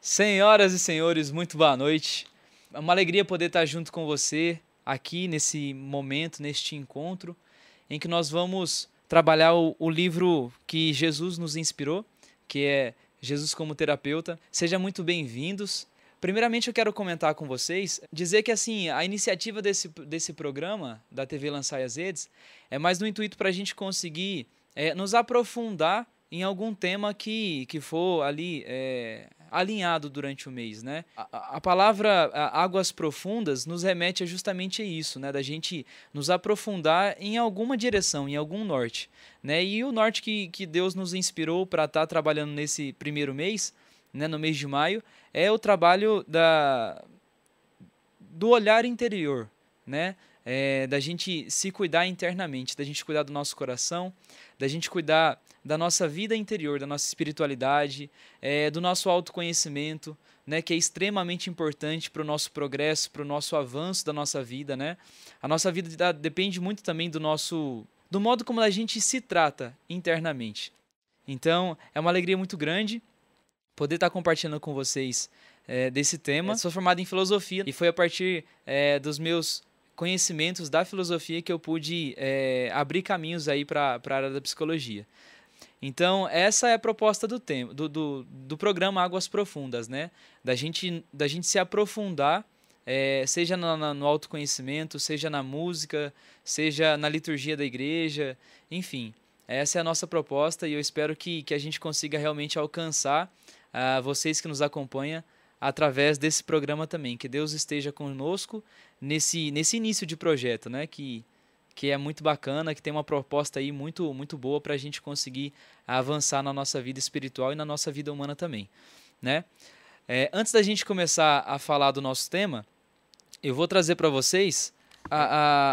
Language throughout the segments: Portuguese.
Senhoras e senhores, muito boa noite. É uma alegria poder estar junto com você aqui nesse momento, neste encontro, em que nós vamos trabalhar o, o livro que Jesus nos inspirou, que é Jesus como Terapeuta. Sejam muito bem-vindos. Primeiramente, eu quero comentar com vocês, dizer que assim a iniciativa desse, desse programa da TV Lançar as Redes é mais no intuito para a gente conseguir é, nos aprofundar em algum tema que, que for ali é, alinhado durante o mês, né? A, a palavra a, águas profundas nos remete a justamente a isso, né? Da gente nos aprofundar em alguma direção, em algum norte, né? E o norte que, que Deus nos inspirou para estar tá trabalhando nesse primeiro mês, né? No mês de maio, é o trabalho da do olhar interior, né? É, da gente se cuidar internamente, da gente cuidar do nosso coração, da gente cuidar da nossa vida interior, da nossa espiritualidade, é, do nosso autoconhecimento, né, que é extremamente importante para o nosso progresso, para o nosso avanço da nossa vida, né? A nossa vida depende muito também do nosso, do modo como a gente se trata internamente. Então, é uma alegria muito grande poder estar compartilhando com vocês é, desse tema. Eu sou formado em filosofia e foi a partir é, dos meus conhecimentos da filosofia que eu pude é, abrir caminhos aí para a área da psicologia. Então, essa é a proposta do, tema, do, do, do programa Águas Profundas, né? Da gente, da gente se aprofundar, é, seja no, no autoconhecimento, seja na música, seja na liturgia da igreja, enfim. Essa é a nossa proposta e eu espero que, que a gente consiga realmente alcançar uh, vocês que nos acompanham através desse programa também. Que Deus esteja conosco nesse, nesse início de projeto, né? Que, que é muito bacana, que tem uma proposta aí muito, muito boa para a gente conseguir avançar na nossa vida espiritual e na nossa vida humana também, né? É, antes da gente começar a falar do nosso tema, eu vou trazer para vocês a,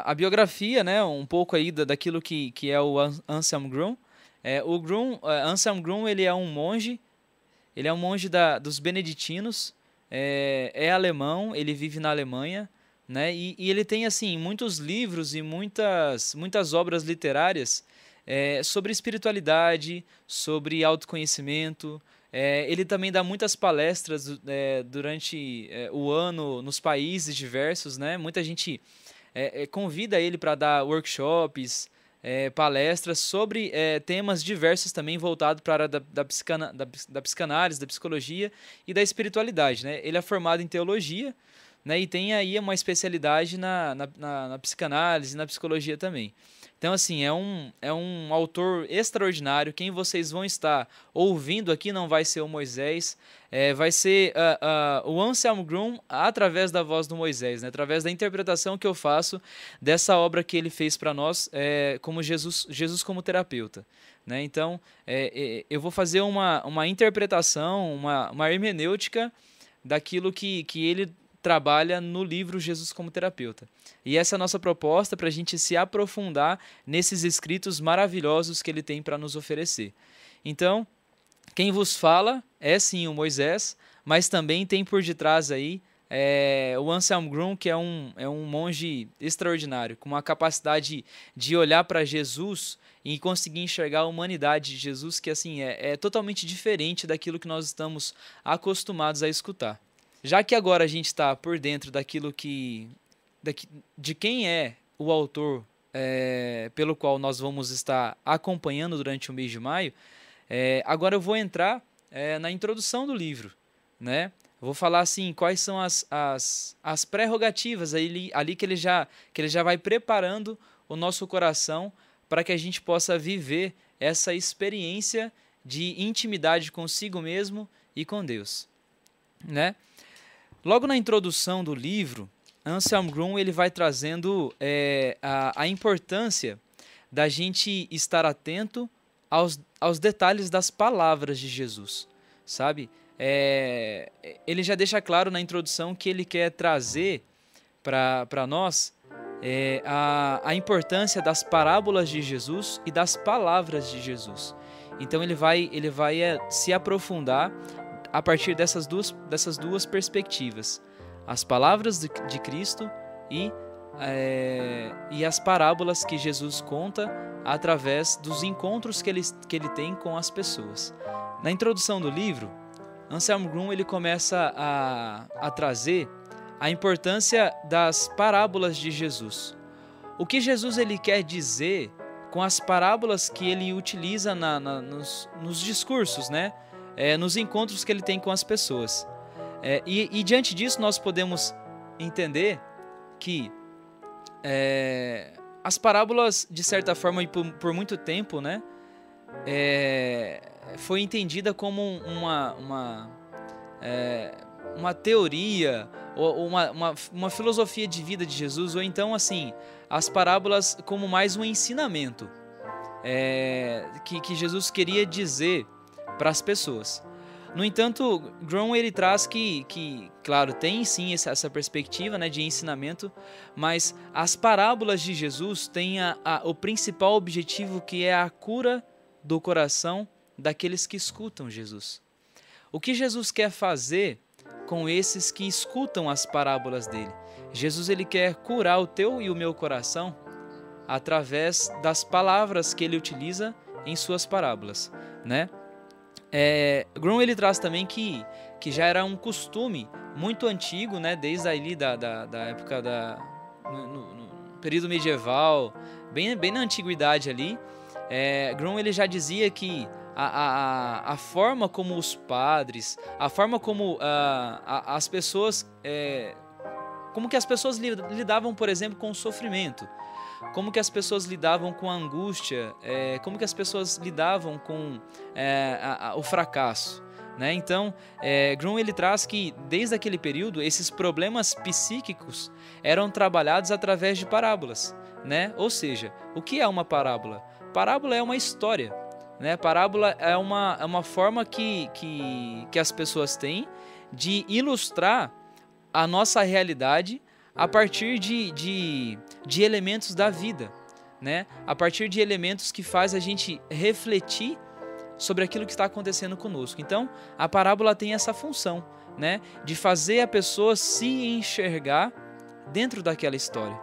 a, a, biografia, né? Um pouco aí da, daquilo que, que é o Anselm Grum. É, o Grum, uh, Anselm Grum, ele é um monge, ele é um monge da, dos beneditinos, é, é alemão, ele vive na Alemanha, né? E, e, ele tem assim muitos livros e muitas muitas obras literárias é, sobre espiritualidade, sobre autoconhecimento. É, ele também dá muitas palestras é, durante é, o ano nos países diversos, né? Muita gente é, é, convida ele para dar workshops, palestras sobre temas diversos também voltados para a área da, da, psicana, da, da psicanálise, da psicologia e da espiritualidade, né? Ele é formado em teologia, né? E tem aí uma especialidade na, na, na, na psicanálise, na psicologia também. Então, assim, é um, é um autor extraordinário. Quem vocês vão estar ouvindo aqui não vai ser o Moisés, é, vai ser uh, uh, o Anselm Grum através da voz do Moisés, né? através da interpretação que eu faço dessa obra que ele fez para nós, é, como Jesus, Jesus como terapeuta. Né? Então, é, é, eu vou fazer uma, uma interpretação, uma, uma hermenêutica daquilo que, que ele trabalha no livro Jesus como Terapeuta. E essa é a nossa proposta para a gente se aprofundar nesses escritos maravilhosos que ele tem para nos oferecer. Então, quem vos fala é sim o Moisés, mas também tem por detrás aí é, o Anselm Grum, que é um, é um monge extraordinário, com uma capacidade de olhar para Jesus e conseguir enxergar a humanidade de Jesus, que assim é, é totalmente diferente daquilo que nós estamos acostumados a escutar. Já que agora a gente está por dentro daquilo que. De quem é o autor é, pelo qual nós vamos estar acompanhando durante o mês de maio, é, agora eu vou entrar é, na introdução do livro. Né? vou falar assim quais são as, as, as prerrogativas ali, ali que, ele já, que ele já vai preparando o nosso coração para que a gente possa viver essa experiência de intimidade consigo mesmo e com Deus. Né? Logo na introdução do livro, Anselm Grum ele vai trazendo é, a, a importância da gente estar atento aos, aos detalhes das palavras de Jesus, sabe? É, ele já deixa claro na introdução que ele quer trazer para nós é, a, a importância das parábolas de Jesus e das palavras de Jesus. Então ele vai, ele vai é, se aprofundar a partir dessas duas, dessas duas perspectivas: as palavras de, de Cristo e, é, e as parábolas que Jesus conta através dos encontros que ele, que ele tem com as pessoas. Na introdução do livro, Anselmo Grum ele começa a, a trazer a importância das parábolas de Jesus. O que Jesus ele quer dizer com as parábolas que ele utiliza na, na, nos, nos, discursos, né? É, nos encontros que ele tem com as pessoas. É, e, e, diante disso nós podemos entender que é, as parábolas, de certa forma e por, por muito tempo, né? É, foi entendida como uma, uma, é, uma teoria ou uma, uma, uma filosofia de vida de Jesus, ou então assim, as parábolas como mais um ensinamento é, que, que Jesus queria dizer para as pessoas. No entanto, Grom ele traz que, que claro, tem sim essa, perspectiva né, de ensinamento, mas as parábolas de Jesus têm a, a, o principal objetivo que é a cura do coração daqueles que escutam Jesus. O que Jesus quer fazer com esses que escutam as parábolas dele? Jesus ele quer curar o teu e o meu coração através das palavras que ele utiliza em suas parábolas, né? É, Grum ele traz também que, que já era um costume muito antigo, né? Desde ali da, da, da época da no, no, período medieval, bem, bem na antiguidade ali, é, Grum ele já dizia que a, a, a forma como os padres, a forma como a, a, as pessoas, é, como que as pessoas lidavam, por exemplo, com o sofrimento, como que as pessoas lidavam com a angústia, é, como que as pessoas lidavam com é, o fracasso. Né? Então, é, ele traz que desde aquele período esses problemas psíquicos eram trabalhados através de parábolas, né? Ou seja, o que é uma parábola? Parábola é uma história, né? Parábola é uma, é uma forma que, que, que as pessoas têm de ilustrar a nossa realidade a partir de, de, de elementos da vida, né? a partir de elementos que faz a gente refletir sobre aquilo que está acontecendo conosco. Então, a parábola tem essa função, né, de fazer a pessoa se enxergar dentro daquela história.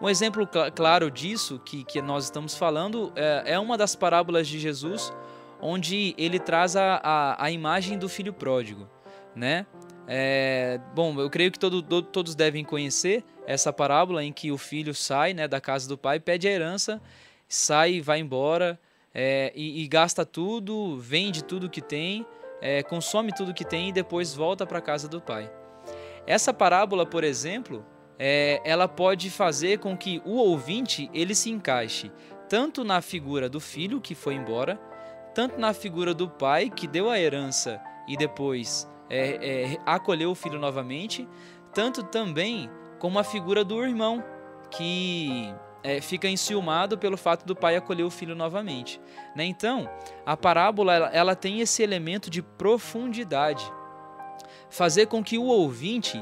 Um exemplo cl claro disso que, que nós estamos falando é, é, uma das parábolas de Jesus, onde ele traz a, a, a imagem do filho pródigo. Né? É, bom, eu creio que todo, todos devem conhecer essa parábola em que o filho sai né, da casa do pai, pede a herança, sai, vai embora é, e, e, gasta tudo, vende tudo que tem, é, consome tudo que tem e depois volta para a casa do pai. Essa parábola, por exemplo, é, ela pode fazer com que o ouvinte ele se encaixe tanto na figura do filho que foi embora, tanto na figura do pai que deu a herança e depois é, é, acolheu o filho novamente, tanto também como a figura do irmão que é, fica enciumado pelo fato do pai acolher o filho novamente. Né? Então, a parábola ela, ela tem esse elemento de profundidade, fazer com que o ouvinte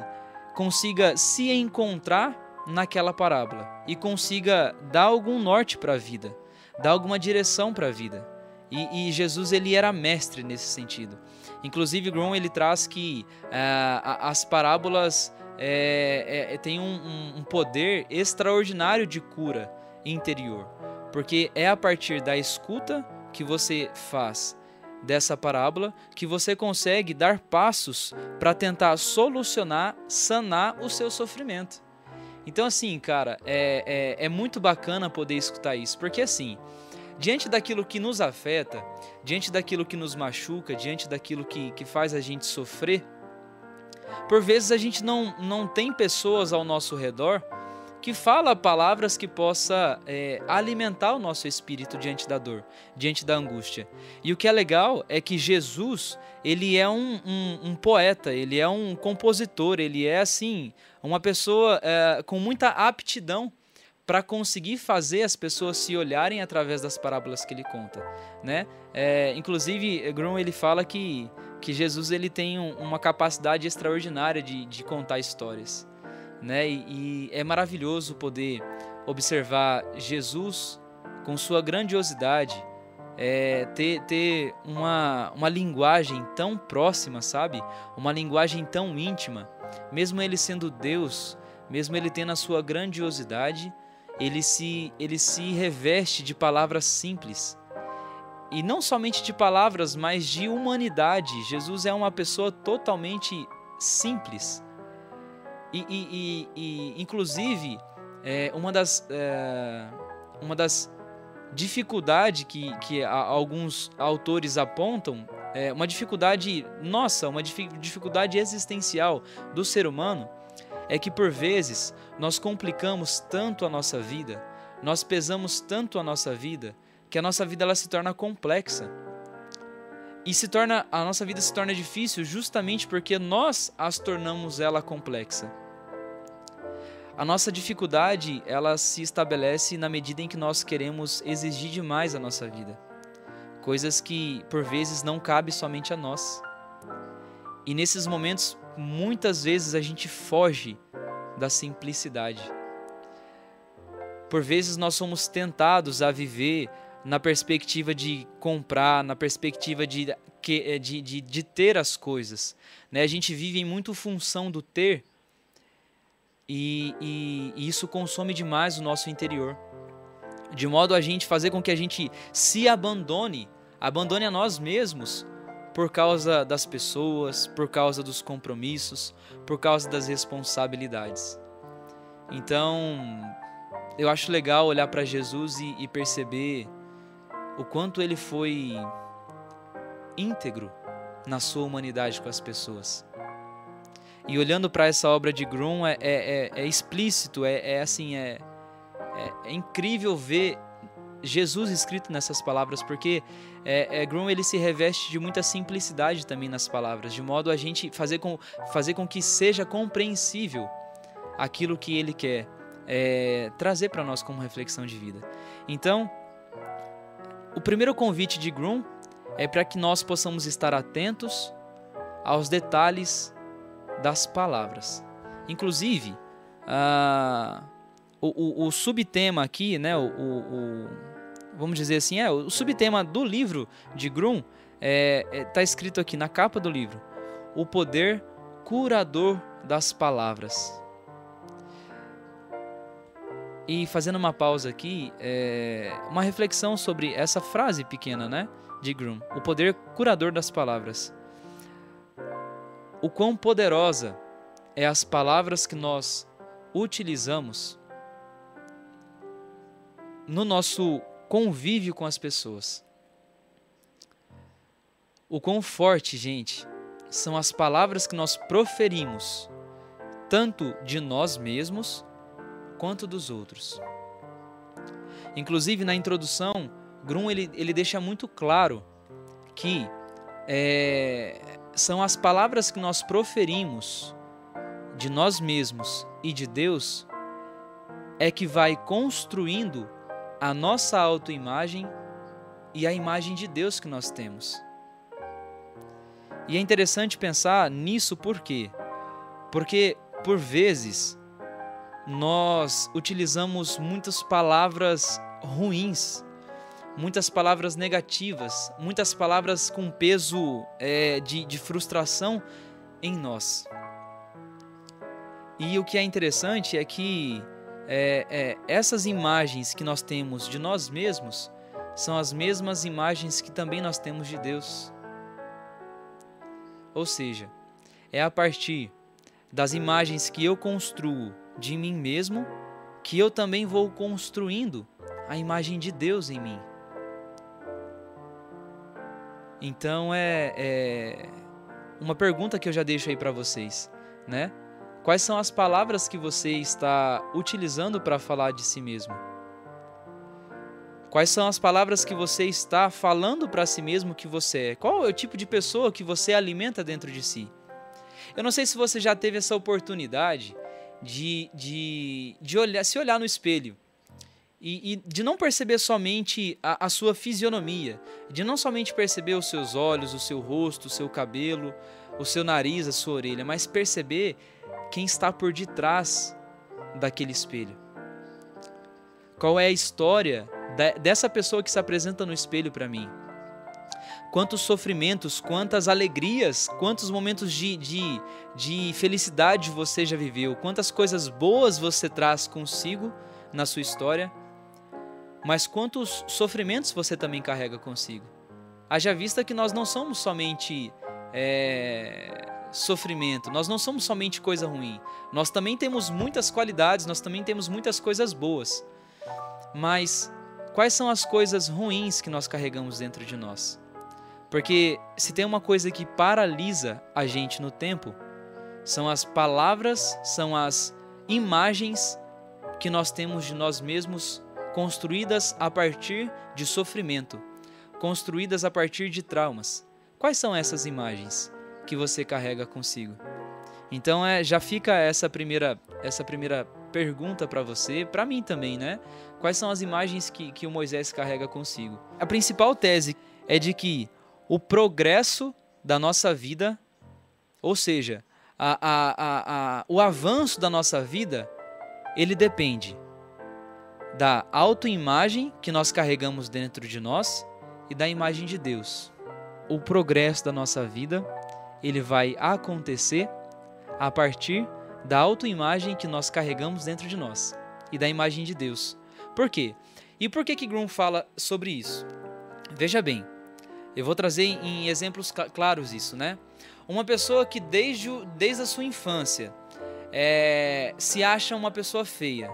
consiga se encontrar naquela parábola e consiga dar algum norte para a vida, dar alguma direção para a vida. E, e, Jesus ele era mestre nesse sentido. Inclusive, Grom ele traz que uh, as parábolas é, é, têm um, um poder extraordinário de cura interior, porque é a partir da escuta que você faz dessa parábola que você consegue dar passos para tentar solucionar, sanar o seu sofrimento. Então, assim, cara, é, é, é muito bacana poder escutar isso, porque assim, diante daquilo que nos afeta, diante daquilo que nos machuca, diante daquilo que, que faz a gente sofrer, por vezes a gente não, não tem pessoas ao nosso redor que fala palavras que possa é, alimentar o nosso espírito diante da dor, diante da angústia. E o que é legal é que Jesus ele é um, um, um poeta, ele é um compositor, ele é assim uma pessoa é, com muita aptidão para conseguir fazer as pessoas se olharem através das parábolas que ele conta, né? É, inclusive, Grum ele fala que que Jesus ele tem um, uma capacidade extraordinária de, de contar histórias né? E, e é maravilhoso poder observar Jesus com sua grandiosidade, é, ter, ter uma, uma linguagem tão próxima, sabe? Uma linguagem tão íntima, mesmo ele sendo Deus, mesmo ele tendo a sua grandiosidade, ele se, ele se reveste de palavras simples. e não somente de palavras, mas de humanidade. Jesus é uma pessoa totalmente simples. E, e, e, e inclusive, é, uma das, é, uma das dificuldades que, que alguns autores apontam, é uma dificuldade nossa, uma dificuldade existencial do ser humano, é que por vezes nós complicamos tanto a nossa vida, nós pesamos tanto a nossa vida, que a nossa vida ela se torna complexa. E se torna a nossa vida se torna difícil justamente porque nós as tornamos ela complexa. A nossa dificuldade, ela se estabelece na medida em que nós queremos exigir demais a nossa vida. Coisas que por vezes não cabe somente a nós. E nesses momentos, muitas vezes a gente foge da simplicidade. Por vezes nós somos tentados a viver na perspectiva de comprar, na perspectiva de, de, de, de ter as coisas. Né? A gente vive em muito função do ter e, e, e isso consome demais o nosso interior. De modo a gente fazer com que a gente se abandone, abandone a nós mesmos por causa das pessoas, por causa dos compromissos, por causa das responsabilidades. Então, eu acho legal olhar para Jesus e, e perceber o quanto ele foi íntegro na sua humanidade com as pessoas. E olhando para essa obra de Grum, é, é, é, é explícito, é, é assim, é, é, incrível ver Jesus escrito nessas palavras, porque é, é, Grum ele se reveste de muita simplicidade também nas palavras, de modo a gente fazer com, fazer com que seja compreensível aquilo que ele quer é, trazer para nós como reflexão de vida. Então, o primeiro convite de Grum é para que nós possamos estar atentos aos detalhes das palavras. Inclusive, uh, o, o, o, subtema aqui, né, o, o, vamos dizer assim, é o subtema do livro de Grum está é, é, tá escrito aqui na capa do livro: o poder curador das palavras. E fazendo uma pausa aqui, é, uma reflexão sobre essa frase pequena, né, de Grum, o poder curador das palavras o quão poderosa é as palavras que nós utilizamos no nosso convívio com as pessoas. O quão forte, gente, são as palavras que nós proferimos, tanto de nós mesmos quanto dos outros. Inclusive, na introdução, Grum ele, ele deixa muito claro que é, são as palavras que nós proferimos de nós mesmos e de Deus é que vai construindo a nossa autoimagem e a imagem de Deus que nós temos. E é interessante pensar nisso por quê? Porque por vezes nós utilizamos muitas palavras ruins muitas palavras negativas, muitas palavras com peso é, de, de frustração em nós. E o que é interessante é que é, é, essas imagens que nós temos de nós mesmos são as mesmas imagens que também nós temos de Deus. Ou seja, é a partir das imagens que eu construo de mim mesmo que eu também vou construindo a imagem de Deus em mim. Então é, é uma pergunta que eu já deixo aí para vocês, né? Quais são as palavras que você está utilizando para falar de si mesmo? Quais são as palavras que você está falando para si mesmo que você é? Qual é o tipo de pessoa que você alimenta dentro de si? Eu não sei se você já teve essa oportunidade de, de, de olhar, se olhar no espelho e, e de não perceber somente a, a, sua fisionomia, de não somente perceber os seus olhos, o seu rosto, o seu cabelo, o seu nariz, a sua orelha, mas perceber quem está por detrás daquele espelho. Qual é a história dessa pessoa que se apresenta no espelho para mim? Quantos sofrimentos, quantas alegrias, quantos momentos de, de, de felicidade você já viveu, quantas coisas boas você traz consigo na sua história mas quantos sofrimentos você também carrega consigo? haja vista que nós não somos somente é, sofrimento, nós não somos somente coisa ruim. Nós também temos muitas qualidades, nós também temos muitas coisas boas. Mas quais são as coisas ruins que nós carregamos dentro de nós? Porque se tem uma coisa que paralisa a gente no tempo, são as palavras, são as imagens que nós temos de nós mesmos construídas a partir de sofrimento, construídas a partir de traumas. Quais são essas imagens que você carrega consigo? Então é, já fica essa primeira essa primeira pergunta para você, para mim também, né? Quais são as imagens que, que o Moisés carrega consigo? A principal tese é de que o progresso da nossa vida, ou seja, a, a, a, o avanço da nossa vida, ele depende da autoimagem que nós carregamos dentro de nós e da imagem de Deus. O progresso da nossa vida, ele vai acontecer a partir da autoimagem que nós carregamos dentro de nós e da imagem de Deus. Por quê? E por que que Grum fala sobre isso? Veja bem, eu vou trazer em exemplos claros isso, né? Uma pessoa que desde, desde a sua infância é, se acha uma pessoa feia.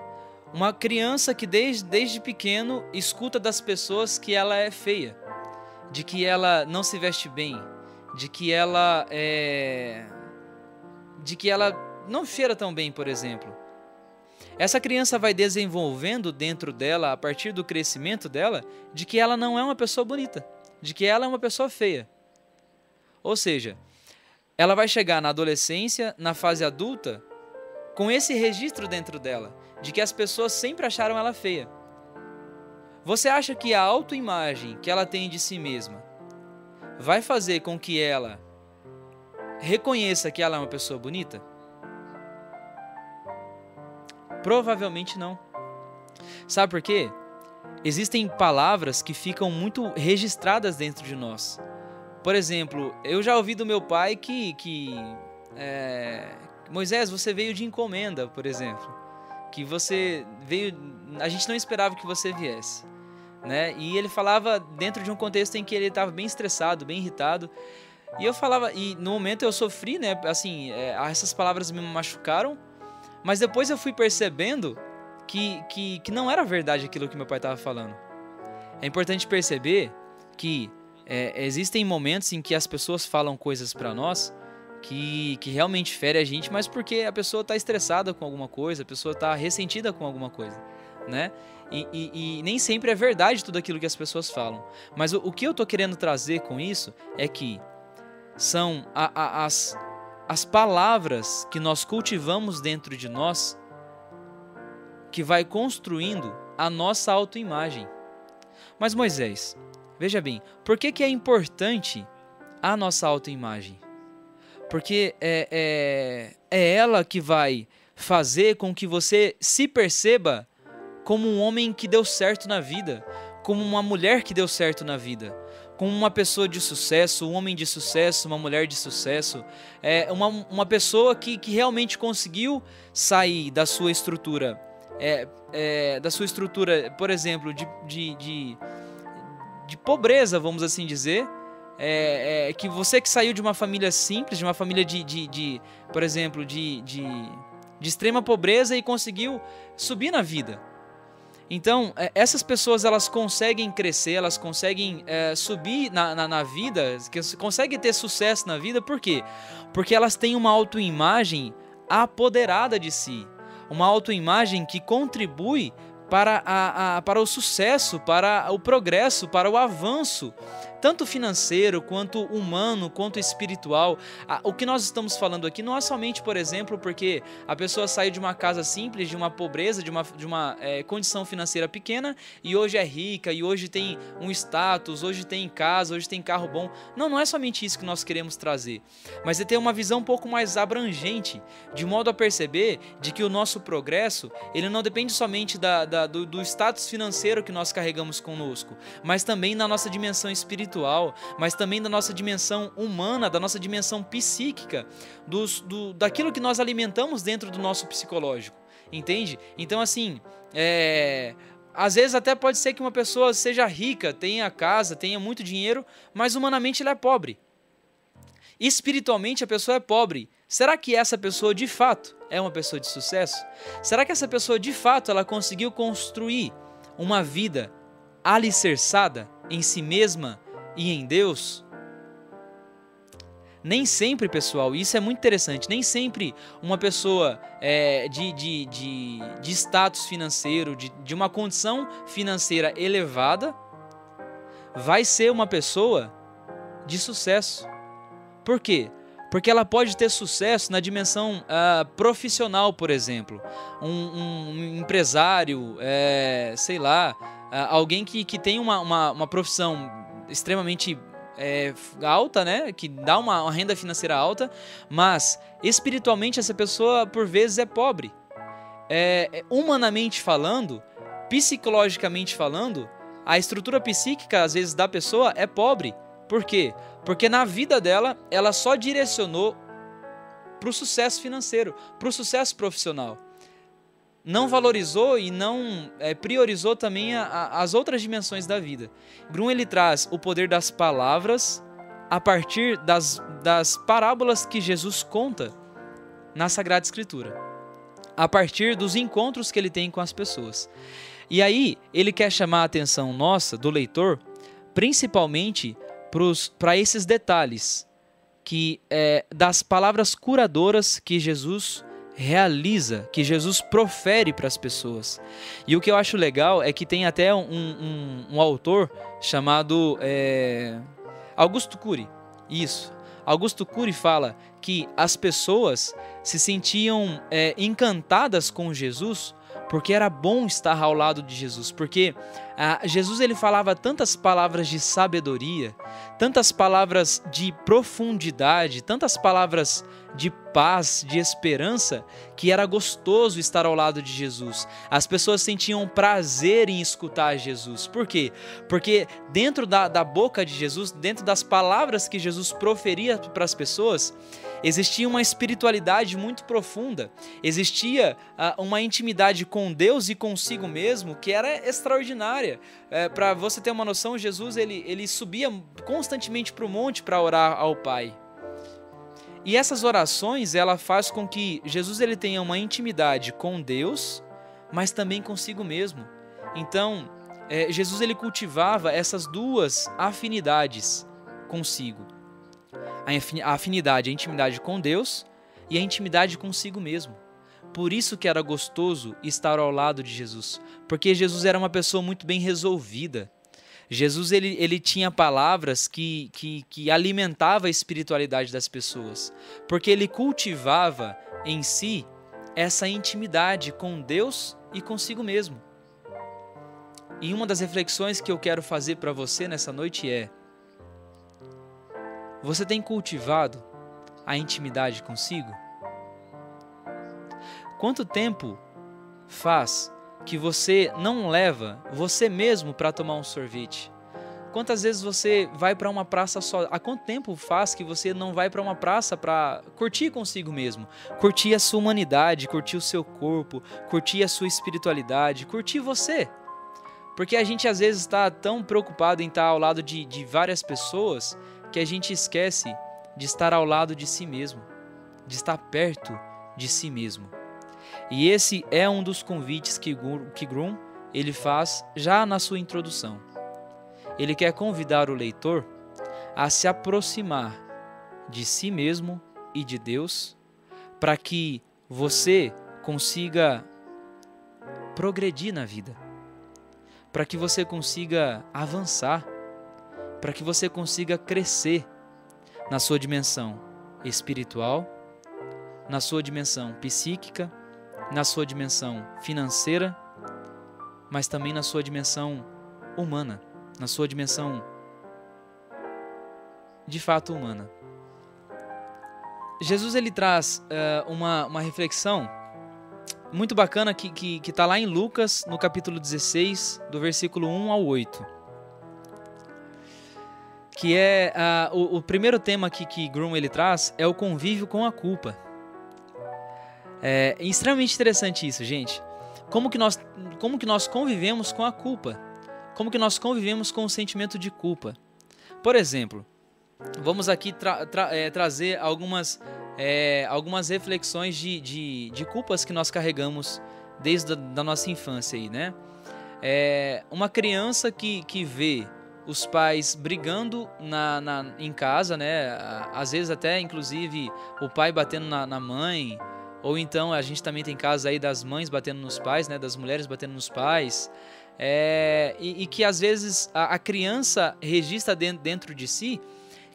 Uma criança que desde, desde pequeno escuta das pessoas que ela é feia, de que ela não se veste bem, de que ela é, de que ela não cheira tão bem, por exemplo. Essa criança vai desenvolvendo dentro dela, a partir do crescimento dela, de que ela não é uma pessoa bonita, de que ela é uma pessoa feia. Ou seja, ela vai chegar na adolescência, na fase adulta, com esse registro dentro dela, de que as pessoas sempre acharam ela feia. Você acha que a autoimagem que ela tem de si mesma vai fazer com que ela reconheça que ela é uma pessoa bonita? Provavelmente não. Sabe por quê? Existem palavras que ficam muito registradas dentro de nós. Por exemplo, eu já ouvi do meu pai que, que é, Moisés, você veio de encomenda, por exemplo, que você veio, a gente não esperava que você viesse, né? E ele falava dentro de um contexto em que ele estava bem estressado, bem irritado. E eu falava, e no momento eu sofri, né? Assim, é, essas palavras me machucaram, mas depois eu fui percebendo que, que, que não era verdade aquilo que meu pai estava falando. É importante perceber que é, existem momentos em que as pessoas falam coisas para nós que, que realmente fere a gente, mas porque a pessoa está estressada com alguma coisa, a pessoa está ressentida com alguma coisa, né? E, e, e, nem sempre é verdade tudo aquilo que as pessoas falam. Mas o, o que eu estou querendo trazer com isso é que são a, a, as, as palavras que nós cultivamos dentro de nós que vai construindo a nossa autoimagem. Mas Moisés, Veja bem, por que, que é importante a nossa autoimagem? Porque é, é, é ela que vai fazer com que você se perceba como um homem que deu certo na vida, como uma mulher que deu certo na vida, como uma pessoa de sucesso, um homem de sucesso, uma mulher de sucesso, é uma, uma pessoa que, que realmente conseguiu sair da sua estrutura, é, é, da sua estrutura, por exemplo, de, de, de de pobreza, vamos assim dizer. É, é, que você que saiu de uma família simples, de uma família de, de, de por exemplo, de, de, de, extrema pobreza e conseguiu subir na vida. Então, é, essas pessoas elas conseguem crescer, elas conseguem é, subir na, na, na, vida, conseguem ter sucesso na vida, por quê? Porque elas têm uma autoimagem apoderada de si, uma autoimagem que contribui para, a, a, para o sucesso, para o progresso, para o avanço tanto financeiro, quanto humano, quanto espiritual. O que nós estamos falando aqui não é somente, por exemplo, porque a pessoa saiu de uma casa simples, de uma pobreza, de uma, de uma é, condição financeira pequena e hoje é rica, e hoje tem um status, hoje tem casa, hoje tem carro bom. Não, não é somente isso que nós queremos trazer, mas é ter uma visão um pouco mais abrangente, de modo a perceber de que o nosso progresso ele não depende somente da, da do, do status financeiro que nós carregamos conosco, mas também na nossa dimensão espiritual espiritual, mas também da nossa dimensão humana, da nossa dimensão psíquica, dos, do, daquilo que nós alimentamos dentro do nosso psicológico, entende? Então, assim, é, às vezes até pode ser que uma pessoa seja rica, tenha casa, tenha muito dinheiro, mas humanamente ela é pobre. Espiritualmente a pessoa é pobre. Será que essa pessoa de fato é uma pessoa de sucesso? Será que essa pessoa de fato ela conseguiu construir uma vida alicerçada em si mesma e em Deus? Nem sempre, pessoal, isso é muito interessante, nem sempre uma pessoa é, de, de, de, de, status financeiro, de, de uma condição financeira elevada, vai ser uma pessoa de sucesso. Por quê? Porque ela pode ter sucesso na dimensão uh, profissional, por exemplo. Um, um empresário, é, sei lá, uh, alguém que, que tem uma, uma, uma profissão extremamente é, alta, né? Que dá uma, uma renda financeira alta, mas espiritualmente essa pessoa por vezes é pobre. É, é, humanamente falando, psicologicamente falando, a estrutura psíquica às vezes da pessoa é pobre. Por quê? Porque na vida dela ela só direcionou para o sucesso financeiro, para o sucesso profissional não valorizou e não é, priorizou também a, a, as outras dimensões da vida. Grum ele traz o poder das palavras a partir das, das parábolas que Jesus conta na Sagrada Escritura, a partir dos encontros que ele tem com as pessoas. E aí ele quer chamar a atenção nossa, do leitor, principalmente para esses detalhes que é, das palavras curadoras que Jesus realiza, que Jesus profere para as pessoas. E o que eu acho legal é que tem até um, um, um autor chamado é, Augusto Cury. Isso. Augusto Cury fala que as pessoas se sentiam é, encantadas com Jesus porque era bom estar ao lado de Jesus, porque ah, Jesus ele falava tantas palavras de sabedoria, tantas palavras de profundidade, tantas palavras de paz, de esperança, que era gostoso estar ao lado de Jesus. As pessoas sentiam prazer em escutar Jesus. Por quê? Porque dentro da, da boca de Jesus, dentro das palavras que Jesus proferia para as pessoas, existia uma espiritualidade muito profunda, existia uh, uma intimidade com Deus e consigo mesmo que era extraordinária. É, para você ter uma noção, Jesus ele, ele subia constantemente para o monte para orar ao Pai. E essas orações, ela faz com que Jesus ele tenha uma intimidade com Deus, mas também consigo mesmo. Então, é, Jesus ele cultivava essas duas afinidades consigo. A afinidade, a intimidade com Deus e a intimidade consigo mesmo. Por isso que era gostoso estar ao lado de Jesus, porque Jesus era uma pessoa muito bem resolvida. Jesus ele, ele tinha palavras que, que, que alimentava a espiritualidade das pessoas, porque ele cultivava em si essa intimidade com Deus e consigo mesmo. E uma das reflexões que eu quero fazer para você nessa noite é: você tem cultivado a intimidade consigo? Quanto tempo faz que você não leva você mesmo para tomar um sorvete? Quantas vezes você vai para uma praça só? Há quanto tempo faz que você não vai para uma praça para curtir consigo mesmo? Curtir a sua humanidade, curtir o seu corpo, curtir a sua espiritualidade, curtir você. Porque a gente às vezes está tão preocupado em estar ao lado de, de várias pessoas que a gente esquece de estar ao lado de si mesmo, de estar perto de si mesmo. E esse é um dos convites que, que Grum ele faz já na sua introdução. Ele quer convidar o leitor a se aproximar de si mesmo e de Deus, para que você consiga progredir na vida, para que você consiga avançar, para que você consiga crescer na sua dimensão espiritual, na sua dimensão psíquica na sua dimensão financeira, mas também na sua dimensão humana, na sua dimensão de fato humana. Jesus ele traz uh, uma, uma reflexão muito bacana que está que, que tá lá em Lucas, no capítulo 16, do versículo 1 ao 8. Que é uh, o, o, primeiro tema que, que Groom ele traz é o convívio com a culpa. É extremamente interessante isso, gente. como que nós, como que nós convivemos com a culpa, como que nós convivemos com o sentimento de culpa. Por exemplo, vamos aqui tra tra é, trazer algumas, é, algumas reflexões de, de, de, culpas que nós carregamos desde a da nossa infância aí, né? É, uma criança que, que vê os pais brigando na, na, em casa, né? Às vezes até, inclusive, o pai batendo na, na mãe, ou então a gente também tem casos aí das mães batendo nos pais, né? Das mulheres batendo nos pais. É, e, e, que às vezes a, a criança registra dentro, dentro de si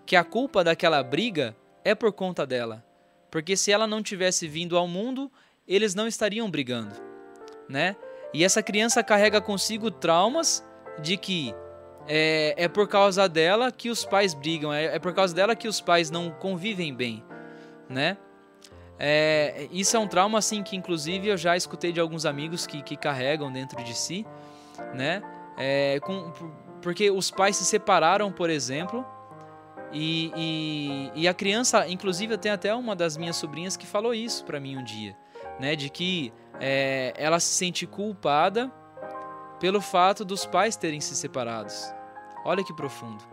que a culpa daquela briga é por conta dela. Porque se ela não tivesse vindo ao mundo, eles não estariam brigando, né? E essa criança carrega consigo traumas de que é, é por causa dela que os pais brigam, é, é por causa dela que os pais não convivem bem, né? É, isso é um trauma assim que inclusive eu já escutei de alguns amigos que, que carregam dentro de si, né? É, com, porque os pais se separaram, por exemplo, e, e, e, a criança, inclusive eu tenho até uma das minhas sobrinhas que falou isso para mim um dia, né? De que é, ela se sente culpada pelo fato dos pais terem se separados. Olha que profundo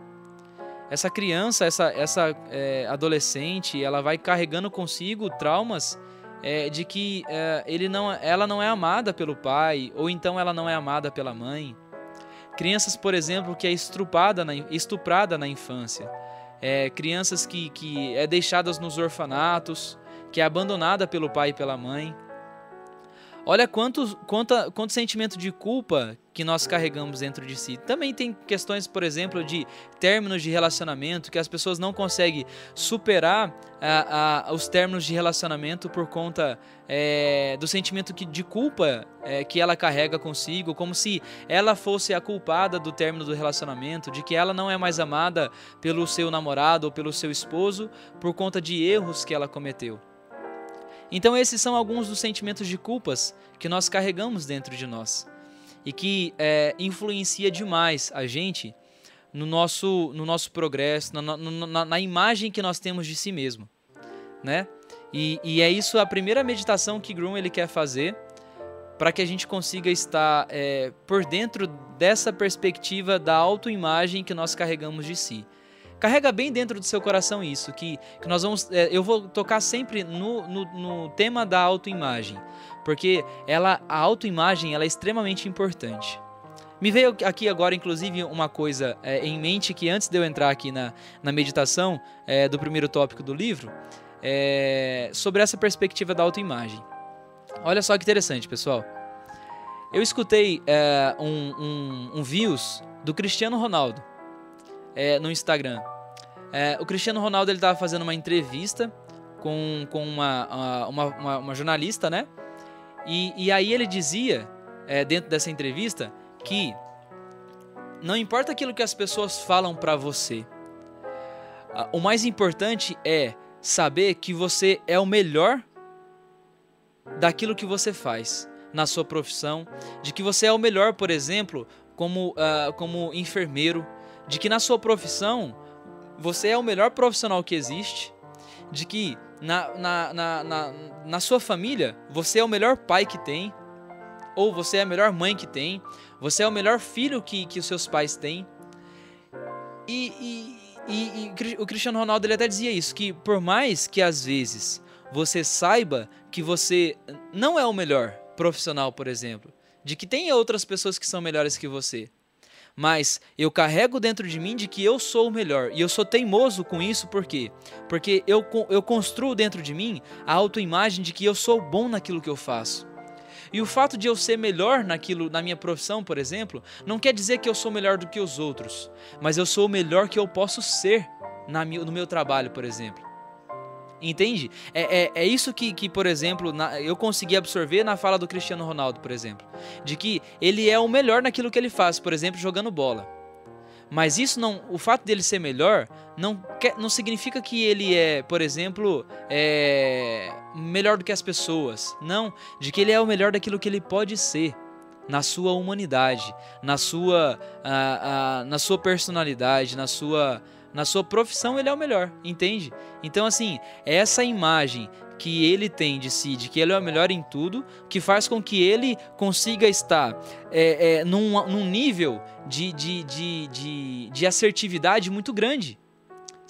essa criança, essa, essa é, adolescente, ela vai carregando consigo traumas é, de que é, ele não, ela não é amada pelo pai, ou então ela não é amada pela mãe. Crianças, por exemplo, que é estuprada na, estuprada na infância. É, crianças que, que é deixadas nos orfanatos, que é abandonada pelo pai e pela mãe. Olha quanto, quanto, quanto sentimento de culpa que nós carregamos dentro de si. Também tem questões, por exemplo, de términos de relacionamento, que as pessoas não conseguem superar a, a, os términos de relacionamento por conta é, do sentimento que, de culpa é, que ela carrega consigo, como se ela fosse a culpada do término do relacionamento, de que ela não é mais amada pelo seu namorado ou pelo seu esposo por conta de erros que ela cometeu. Então, esses são alguns dos sentimentos de culpas que nós carregamos dentro de nós e que é, influencia demais a gente no nosso, no nosso progresso, na, na, na, imagem que nós temos de si mesmo, né? E, e é isso a primeira meditação que Groom ele quer fazer para que a gente consiga estar é, por dentro dessa perspectiva da autoimagem que nós carregamos de si. Carrega bem dentro do seu coração isso, que, que nós vamos. É, eu vou tocar sempre no, no, no tema da autoimagem, porque ela, a autoimagem ela é extremamente importante. Me veio aqui agora, inclusive, uma coisa é, em mente que antes de eu entrar aqui na, na meditação é, do primeiro tópico do livro, é, sobre essa perspectiva da autoimagem. Olha só que interessante, pessoal. Eu escutei é, um, um, um views do Cristiano Ronaldo é, no Instagram. É, o Cristiano Ronaldo ele estava fazendo uma entrevista com, com uma, uma, uma, uma jornalista, né? E, e aí ele dizia, é, dentro dessa entrevista, que não importa aquilo que as pessoas falam para você, o mais importante é saber que você é o melhor daquilo que você faz na sua profissão, de que você é o melhor, por exemplo, como, uh, como enfermeiro, de que na sua profissão você é o melhor profissional que existe, de que na, na, na, na, na sua família você é o melhor pai que tem, ou você é a melhor mãe que tem, você é o melhor filho que, que os seus pais têm. E, e, e, e o Cristiano Ronaldo ele até dizia isso, que por mais que às vezes você saiba que você não é o melhor profissional, por exemplo, de que tem outras pessoas que são melhores que você, mas eu carrego dentro de mim de que eu sou o melhor. E eu sou teimoso com isso, por quê? Porque eu, eu construo dentro de mim a autoimagem de que eu sou bom naquilo que eu faço. E o fato de eu ser melhor naquilo, na minha profissão, por exemplo, não quer dizer que eu sou melhor do que os outros, mas eu sou o melhor que eu posso ser na, no meu trabalho, por exemplo. Entende? É, é, é isso que, que por exemplo, na, eu consegui absorver na fala do Cristiano Ronaldo, por exemplo. De que ele é o melhor naquilo que ele faz, por exemplo, jogando bola. Mas isso não. O fato dele ser melhor não, quer, não significa que ele é, por exemplo, é, melhor do que as pessoas. Não. De que ele é o melhor daquilo que ele pode ser. Na sua humanidade, na sua, na sua personalidade, na sua Na sua profissão ele é o melhor, entende? Então, assim, essa imagem que ele tem de si, de que ele é o melhor em tudo, que faz com que ele consiga estar é, é, num, num nível de, de, de, de, de assertividade muito grande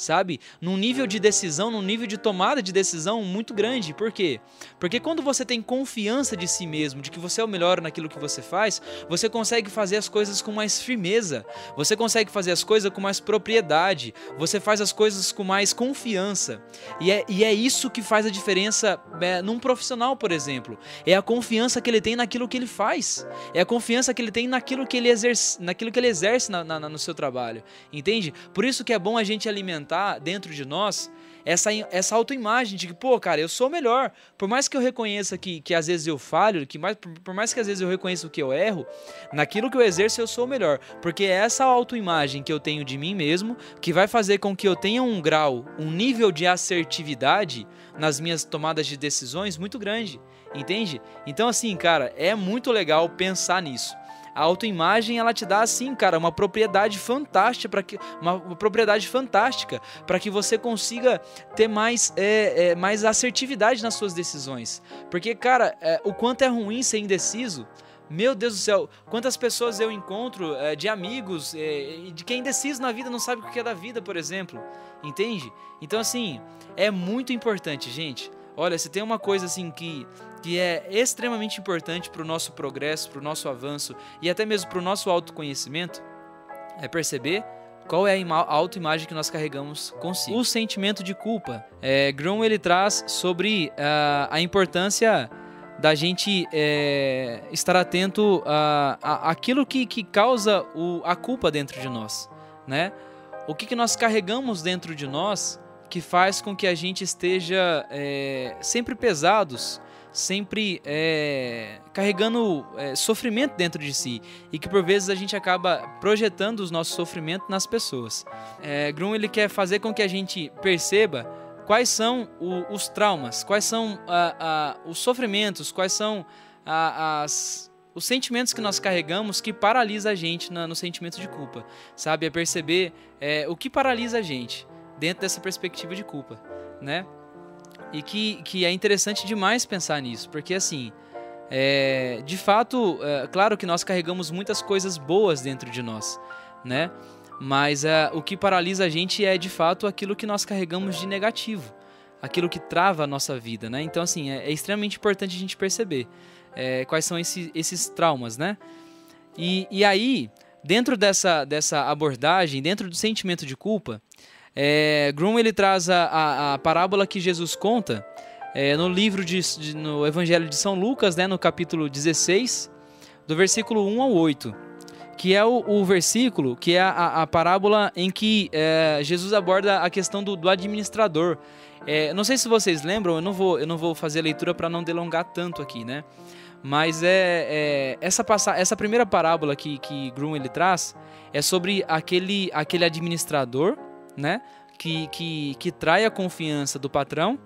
sabe? Num nível de decisão, num nível de tomada de decisão muito grande. Por quê? Porque quando você tem confiança de si mesmo, de que você é o melhor naquilo que você faz, você consegue fazer as coisas com mais firmeza, você consegue fazer as coisas com mais propriedade, você faz as coisas com mais confiança. E é, e é isso que faz a diferença é, num profissional, por exemplo. É a confiança que ele tem naquilo que ele faz, é a confiança que ele tem naquilo que ele exerce, naquilo que ele exerce na, na, no seu trabalho, entende? Por isso que é bom a gente alimentar dentro de nós essa, essa autoimagem de que, pô, cara, eu sou melhor. Por mais que eu reconheça que, que às vezes eu falho, que mais, por, por mais que às vezes eu reconheça que eu erro, naquilo que eu exerço eu sou melhor. Porque é essa autoimagem que eu tenho de mim mesmo que vai fazer com que eu tenha um grau, um nível de assertividade nas minhas tomadas de decisões muito grande. Entende? Então, assim, cara, é muito legal pensar nisso. A autoimagem ela te dá assim, cara, uma propriedade fantástica para que uma, uma, propriedade fantástica para que você consiga ter mais é, é, mais assertividade nas suas decisões. Porque, cara, é, o quanto é ruim ser indeciso. Meu Deus do céu, quantas pessoas eu encontro é, de amigos, é, de quem é indeciso na vida não sabe o que é da vida, por exemplo. Entende? Então, assim, é muito importante, gente. Olha, se tem uma coisa assim que que é extremamente importante para o nosso progresso, para o nosso avanço e até mesmo para o nosso autoconhecimento, é perceber qual é a autoimagem que nós carregamos consigo. O sentimento de culpa. É, Grum ele traz sobre uh, a importância da gente é, estar atento a, a, aquilo que, que causa o, a culpa dentro de nós, né? O que, que nós carregamos dentro de nós que faz com que a gente esteja é, sempre pesados sempre é, carregando é, sofrimento dentro de si e que por vezes a gente acaba projetando os nossos sofrimentos nas pessoas. É, Grum ele quer fazer com que a gente perceba quais são o, os traumas, quais são a, a, os sofrimentos, quais são a, as os sentimentos que nós carregamos que paralisa a gente na, no sentimento de culpa, sabe? É perceber é, o que paralisa a gente dentro dessa perspectiva de culpa, né? E que, que é interessante demais pensar nisso, porque assim, é, de fato, é, claro que nós carregamos muitas coisas boas dentro de nós, né? Mas é, o que paralisa a gente é de fato aquilo que nós carregamos de negativo, aquilo que trava a nossa vida, né? Então, assim, é, é extremamente importante a gente perceber é, quais são esse, esses traumas, né? E, e aí, dentro dessa, dessa abordagem, dentro do sentimento de culpa, é, Grum ele traz a, a, a, parábola que Jesus conta é, no livro de, de, no Evangelho de São Lucas, né, no capítulo 16, do versículo 1 ao 8, que é o, o versículo que é a, a parábola em que é, Jesus aborda a questão do, do administrador. É, não sei se vocês lembram, eu não vou, eu não vou fazer a leitura para não delongar tanto aqui, né? Mas é, é essa, essa primeira parábola que, que Grum ele traz é sobre aquele, aquele administrador né? Que, que, que trai a confiança do patrão,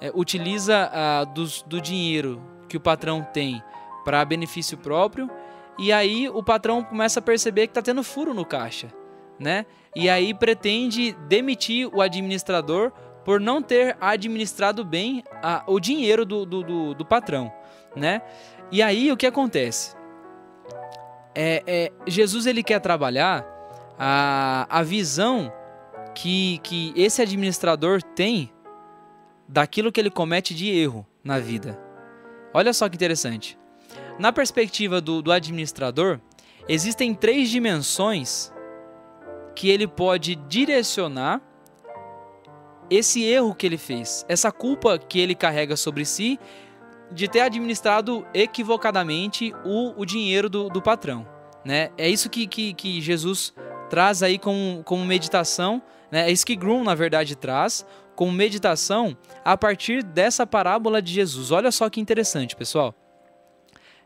é, utiliza ah, do dinheiro que o patrão tem para benefício próprio, e aí o patrão começa a perceber que está tendo furo no caixa, né? E aí pretende demitir o administrador por não ter administrado bem a, o dinheiro do, do, do, do, patrão, né? E aí o que acontece? É, é, Jesus ele quer trabalhar a, a visão que, que esse administrador tem daquilo que ele comete de erro na vida. Olha só que interessante. Na perspectiva do, do administrador, existem três dimensões que ele pode direcionar esse erro que ele fez, essa culpa que ele carrega sobre si de ter administrado equivocadamente o, o dinheiro do, do patrão. Né? É isso que, que, que Jesus traz aí como, como meditação? É isso que Grum, na verdade, traz como meditação a partir dessa parábola de Jesus. Olha só que interessante, pessoal.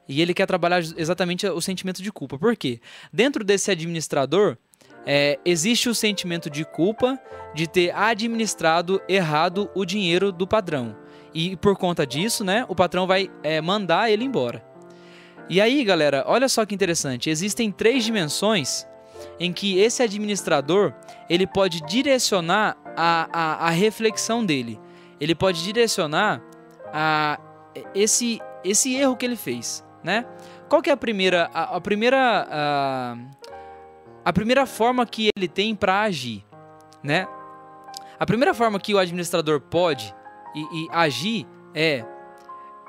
E ele quer trabalhar exatamente o sentimento de culpa. Por quê? Dentro desse administrador, é, existe o sentimento de culpa de ter administrado errado o dinheiro do padrão. E por conta disso, né, o patrão vai é, mandar ele embora. E aí, galera, olha só que interessante. Existem três dimensões em que esse administrador ele pode direcionar a, a, a reflexão dele, ele pode direcionar a esse, esse erro que ele fez, né? Qual que é a primeira a, a primeira a, a primeira forma que ele tem para agir, né? A primeira forma que o administrador pode e, e agir é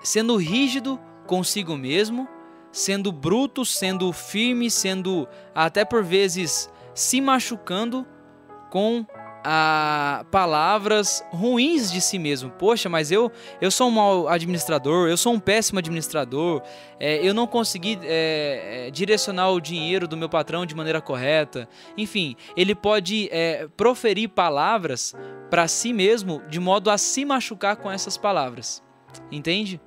sendo rígido consigo mesmo, sendo bruto, sendo firme, sendo até por vezes se machucando com a palavras ruins de si mesmo. Poxa, mas eu, eu sou um mau administrador, eu sou um péssimo administrador, é, eu não consegui é, é, direcionar o dinheiro do meu patrão de maneira correta. Enfim, ele pode é, proferir palavras para si mesmo de modo a se machucar com essas palavras. Entende?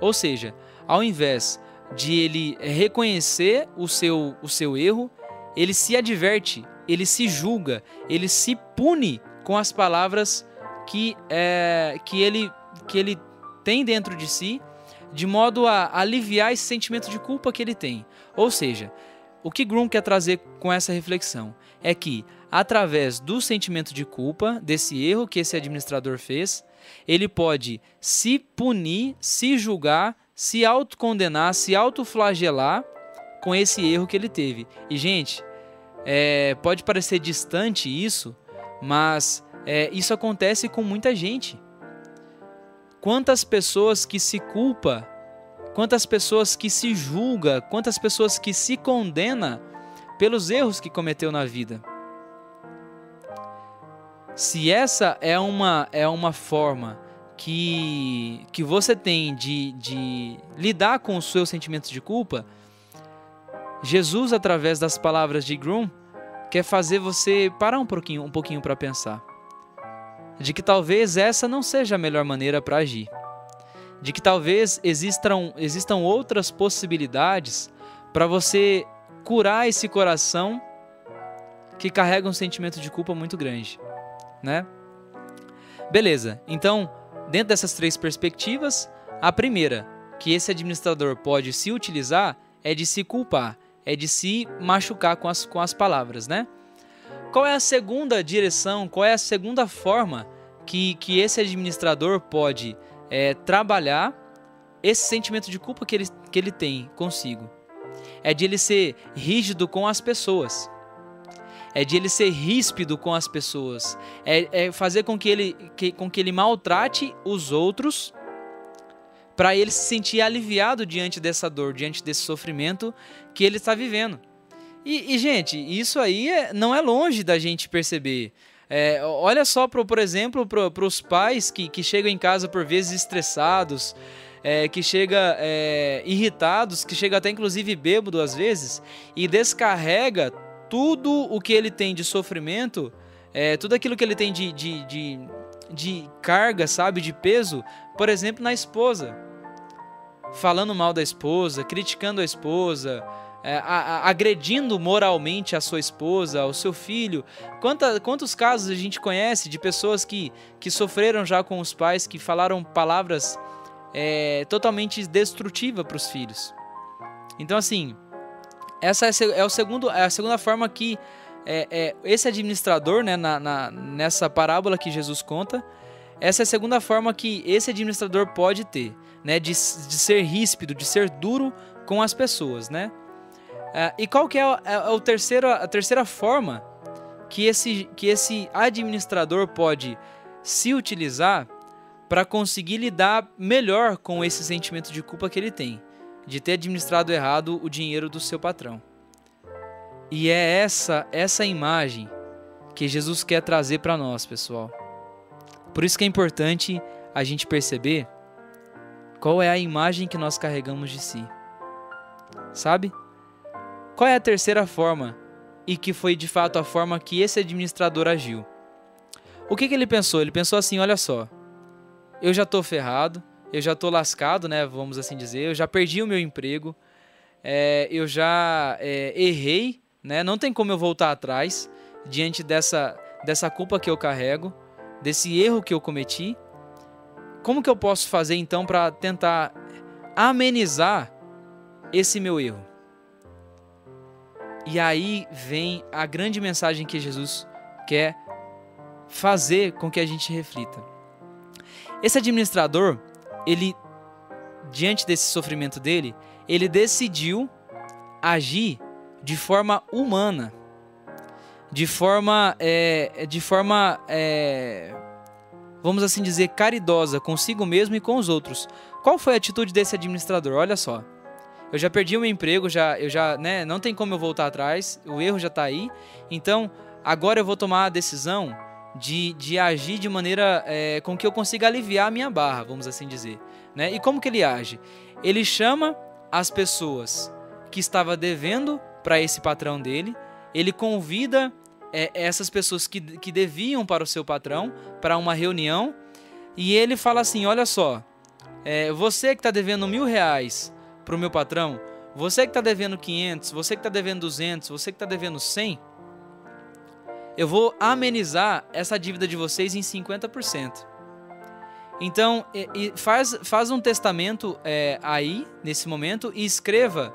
Ou seja, ao invés de ele reconhecer o seu, o seu erro, ele se adverte ele se julga, ele se pune com as palavras que, é, que, ele, que ele tem dentro de si, de modo a aliviar esse sentimento de culpa que ele tem. Ou seja, o que Grum quer trazer com essa reflexão é que, através do sentimento de culpa, desse erro que esse administrador fez, ele pode se punir, se julgar, se autocondenar, se autoflagelar com esse erro que ele teve. E, gente, é, pode parecer distante isso, mas é, isso acontece com muita gente. Quantas pessoas que se culpa, quantas pessoas que se julga, quantas pessoas que se condena pelos erros que cometeu na vida. Se essa é uma, é uma forma que, que você tem de, de lidar com os seus sentimentos de culpa, Jesus, através das palavras de Groom, quer fazer você parar um pouquinho, um pouquinho para pensar. De que talvez essa não seja a melhor maneira para agir. De que talvez existam, existam outras possibilidades para você curar esse coração que carrega um sentimento de culpa muito grande, né? Beleza. Então, dentro dessas três perspectivas, a primeira que esse administrador pode se utilizar é de se culpar é de se machucar com as, com as palavras, né? Qual é a segunda direção, qual é a segunda forma que, que esse administrador pode é, trabalhar esse sentimento de culpa que ele, que ele tem consigo? É de ele ser rígido com as pessoas. É de ele ser ríspido com as pessoas. É, é fazer com que, ele, que, com que ele maltrate os outros para ele se sentir aliviado diante dessa dor, diante desse sofrimento que ele está vivendo. E, e gente, isso aí é, não é longe da gente perceber. É, olha só, pro, por exemplo, para os pais que, que chegam em casa por vezes estressados, é, que chega é, irritados, que chega até inclusive bêbado às vezes, e descarrega tudo o que ele tem de sofrimento, é, tudo aquilo que ele tem de, de, de, de carga, sabe, de peso, por exemplo, na esposa falando mal da esposa, criticando a esposa, é, agredindo moralmente a sua esposa, o seu filho. Quanta, quantos casos a gente conhece de pessoas que, que sofreram já com os pais, que falaram palavras é, totalmente destrutivas para os filhos? Então, assim, essa é, é, o segundo, é a segunda forma que é, é, esse administrador, né, na, na, nessa parábola que Jesus conta, essa é a segunda forma que esse administrador pode ter né, de, de ser ríspido, de ser duro com as pessoas, né? Uh, e qual que é, a, a, a, terceira, a terceira forma que esse, que esse administrador pode se utilizar para conseguir lidar melhor com esse sentimento de culpa que ele tem, de ter administrado errado o dinheiro do seu patrão. E é essa essa imagem que Jesus quer trazer para nós, pessoal. Por isso que é importante a gente perceber qual é a imagem que nós carregamos de si? Sabe? Qual é a terceira forma e que foi de fato a forma que esse administrador agiu? O que, que ele pensou? Ele pensou assim: olha só, eu já estou ferrado, eu já estou lascado, né? Vamos assim dizer, eu já perdi o meu emprego, é, eu já é, errei, né? Não tem como eu voltar atrás diante dessa, dessa culpa que eu carrego, desse erro que eu cometi como que eu posso fazer então para tentar amenizar esse meu erro? E aí vem a grande mensagem que Jesus quer fazer com que a gente reflita. Esse administrador, ele diante desse sofrimento dele, ele decidiu agir de forma humana, de forma, é, de forma, é, vamos assim dizer, caridosa consigo mesmo e com os outros. Qual foi a atitude desse administrador? Olha só. Eu já perdi o meu emprego, já, eu já, né, não tem como eu voltar atrás, o erro já está aí. Então, agora eu vou tomar a decisão de, de agir de maneira é, com que eu consiga aliviar a minha barra, vamos assim dizer. Né? E como que ele age? Ele chama as pessoas que estava devendo para esse patrão dele, ele convida é, essas pessoas que, que deviam para o seu patrão para uma reunião e ele fala assim: Olha só, é, você que está devendo mil reais para o meu patrão, você que está devendo 500, você que está devendo 200, você que está devendo 100, eu vou amenizar essa dívida de vocês em 50%. Então, faz, faz um testamento é, aí, nesse momento, e escreva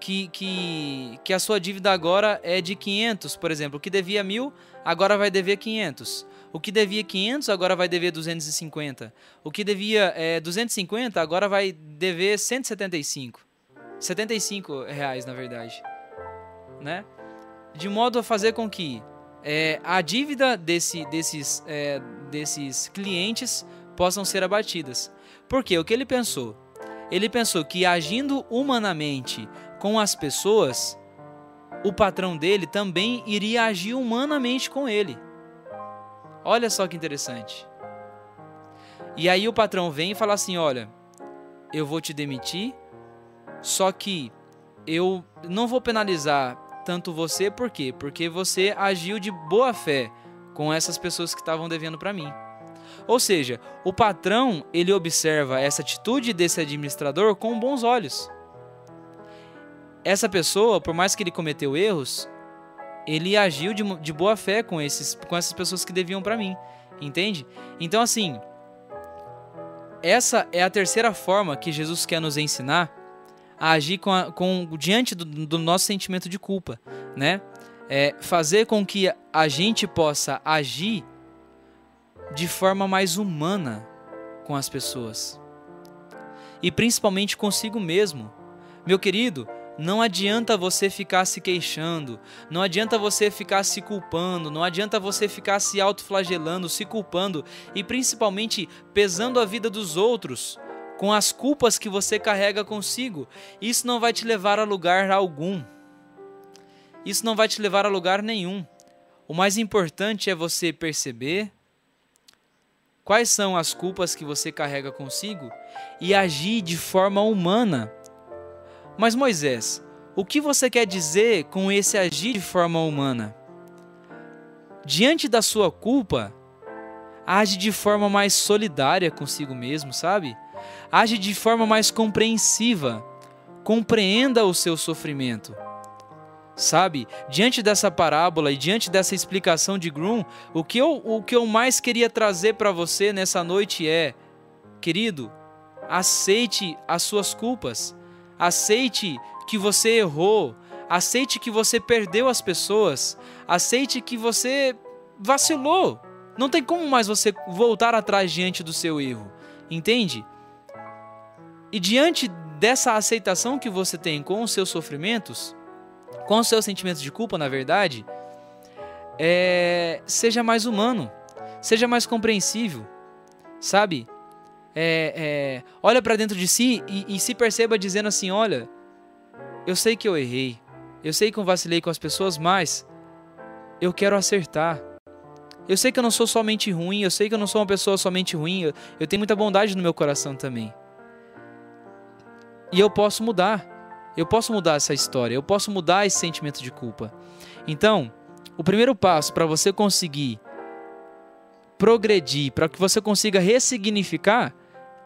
que, que, que a sua dívida agora é de 500, por exemplo. O que devia mil, agora vai dever 500. O que devia 500, agora vai dever 250. O que devia é, 250, agora vai dever 175. 75 reais, na verdade. Né? De modo a fazer com que é, a dívida desse, desses, é, desses clientes possam ser abatidas. Porque o que ele pensou? Ele pensou que agindo humanamente com as pessoas, o patrão dele também iria agir humanamente com ele. Olha só que interessante. E aí o patrão vem e fala assim: Olha, eu vou te demitir, só que eu não vou penalizar tanto você, por quê? Porque você agiu de boa fé com essas pessoas que estavam devendo para mim. Ou seja, o patrão ele observa essa atitude desse administrador com bons olhos. Essa pessoa, por mais que ele cometeu erros, ele agiu de, de boa fé com, esses, com essas pessoas que deviam para mim, entende? Então assim, essa é a terceira forma que Jesus quer nos ensinar a agir com, a, com diante do, do, nosso sentimento de culpa, né? É fazer com que a gente possa agir de forma mais humana com as pessoas. E principalmente consigo mesmo. Meu querido, não adianta você ficar se queixando, não adianta você ficar se culpando, não adianta você ficar se autoflagelando, se culpando e principalmente pesando a vida dos outros com as culpas que você carrega consigo. Isso não vai te levar a lugar algum. Isso não vai te levar a lugar nenhum. O mais importante é você perceber quais são as culpas que você carrega consigo e agir de forma humana. Mas Moisés, o que você quer dizer com esse agir de forma humana? Diante da sua culpa, age de forma mais solidária consigo mesmo, sabe? Age de forma mais compreensiva. Compreenda o seu sofrimento. Sabe, diante dessa parábola e diante dessa explicação de Grum, o que eu, o que eu mais queria trazer para você nessa noite é: querido, aceite as suas culpas, aceite que você errou, aceite que você perdeu as pessoas, aceite que você vacilou. Não tem como mais você voltar atrás diante do seu erro, entende? E diante dessa aceitação que você tem com os seus sofrimentos, com os seus sentimentos de culpa, na verdade, é, seja mais humano, seja mais compreensível, sabe? É, é, olha para dentro de si e, e se perceba dizendo assim: olha, eu sei que eu errei, eu sei que eu vacilei com as pessoas, mas eu quero acertar. Eu sei que eu não sou somente ruim, eu sei que eu não sou uma pessoa somente ruim, eu, eu tenho muita bondade no meu coração também. E eu posso mudar. Eu posso mudar essa história, eu posso mudar esse sentimento de culpa. Então, o primeiro passo para você conseguir progredir, para que você consiga ressignificar,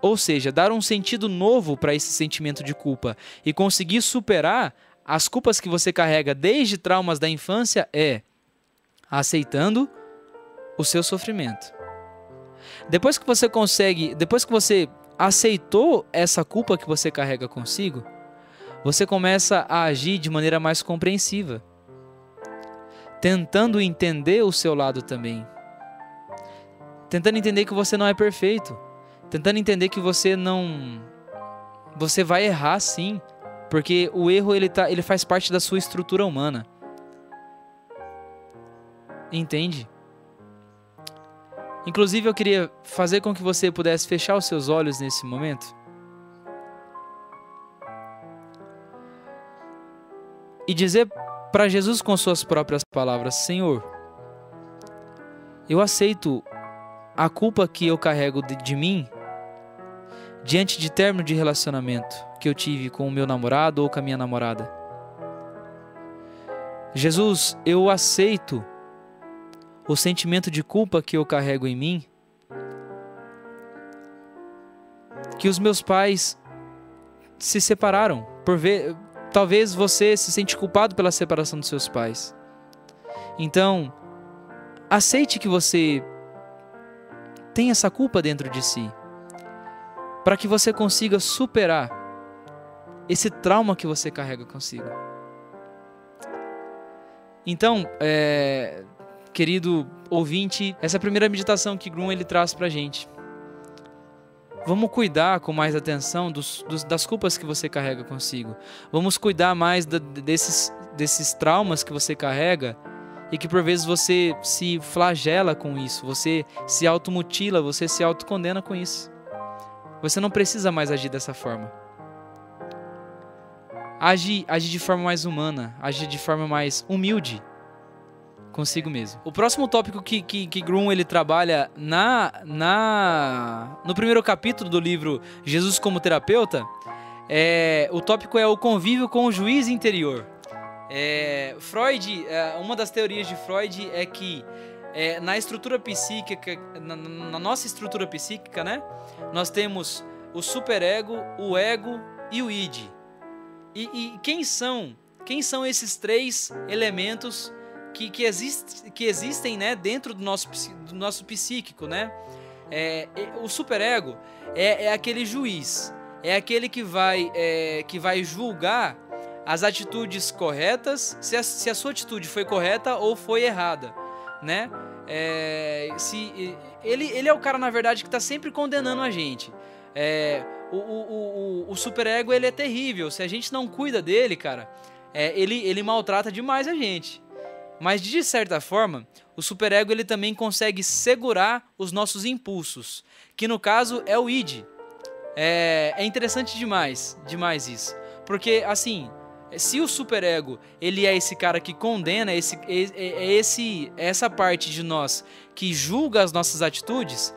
ou seja, dar um sentido novo para esse sentimento de culpa e conseguir superar as culpas que você carrega desde traumas da infância é aceitando o seu sofrimento. Depois que você consegue, depois que você aceitou essa culpa que você carrega consigo, você começa a agir de maneira mais compreensiva. tentando entender o seu lado também. Tentando entender que você não é perfeito. Tentando entender que você não você vai errar sim, porque o erro ele tá, ele faz parte da sua estrutura humana. Entende? Inclusive eu queria fazer com que você pudesse fechar os seus olhos nesse momento. E dizer para Jesus com suas próprias palavras: Senhor, eu aceito a culpa que eu carrego de, de mim diante de término de relacionamento que eu tive com o meu namorado ou com a minha namorada. Jesus, eu aceito o sentimento de culpa que eu carrego em mim, que os meus pais se separaram. Por ver, talvez você se sente culpado pela separação dos seus pais. Então, aceite que você tem essa culpa dentro de si, para que você consiga superar esse trauma que você carrega consigo. Então, é, querido ouvinte, essa primeira meditação que Grum ele traz para gente. Vamos cuidar com mais atenção dos, dos, das culpas que você carrega consigo. Vamos cuidar mais da, desses, desses traumas que você carrega e que por vezes você se flagela com isso, você se automutila, você se autocondena com isso. Você não precisa mais agir dessa forma. Age, age de forma mais humana, age de forma mais humilde consigo mesmo. O próximo tópico que, que, que ele trabalha na, na no primeiro capítulo do livro Jesus como Terapeuta, é, o tópico é o convívio com o juiz interior. É, Freud, é, uma das teorias de Freud é que é, na estrutura psíquica, na, na, nossa estrutura psíquica, né, nós temos o superego, o ego e o id. E, e quem são? Quem são esses três elementos que, que, que existem, né, dentro do nosso, do nosso psíquico, né? É, o superego é, é aquele juiz, é aquele que vai, é, que vai julgar as atitudes corretas, se a, se a sua atitude foi correta ou foi errada, né? É, se ele, ele é o cara na verdade que está sempre condenando a gente. É, o, o, o, o superego ele é terrível. Se a gente não cuida dele, cara, é, ele, ele maltrata demais a gente. Mas de certa forma, o superego ele também consegue segurar os nossos impulsos, que no caso é o id. É, é interessante demais, demais isso, porque assim se o superego ele é esse cara que condena, esse, é, esse, essa parte de nós que julga as nossas atitudes,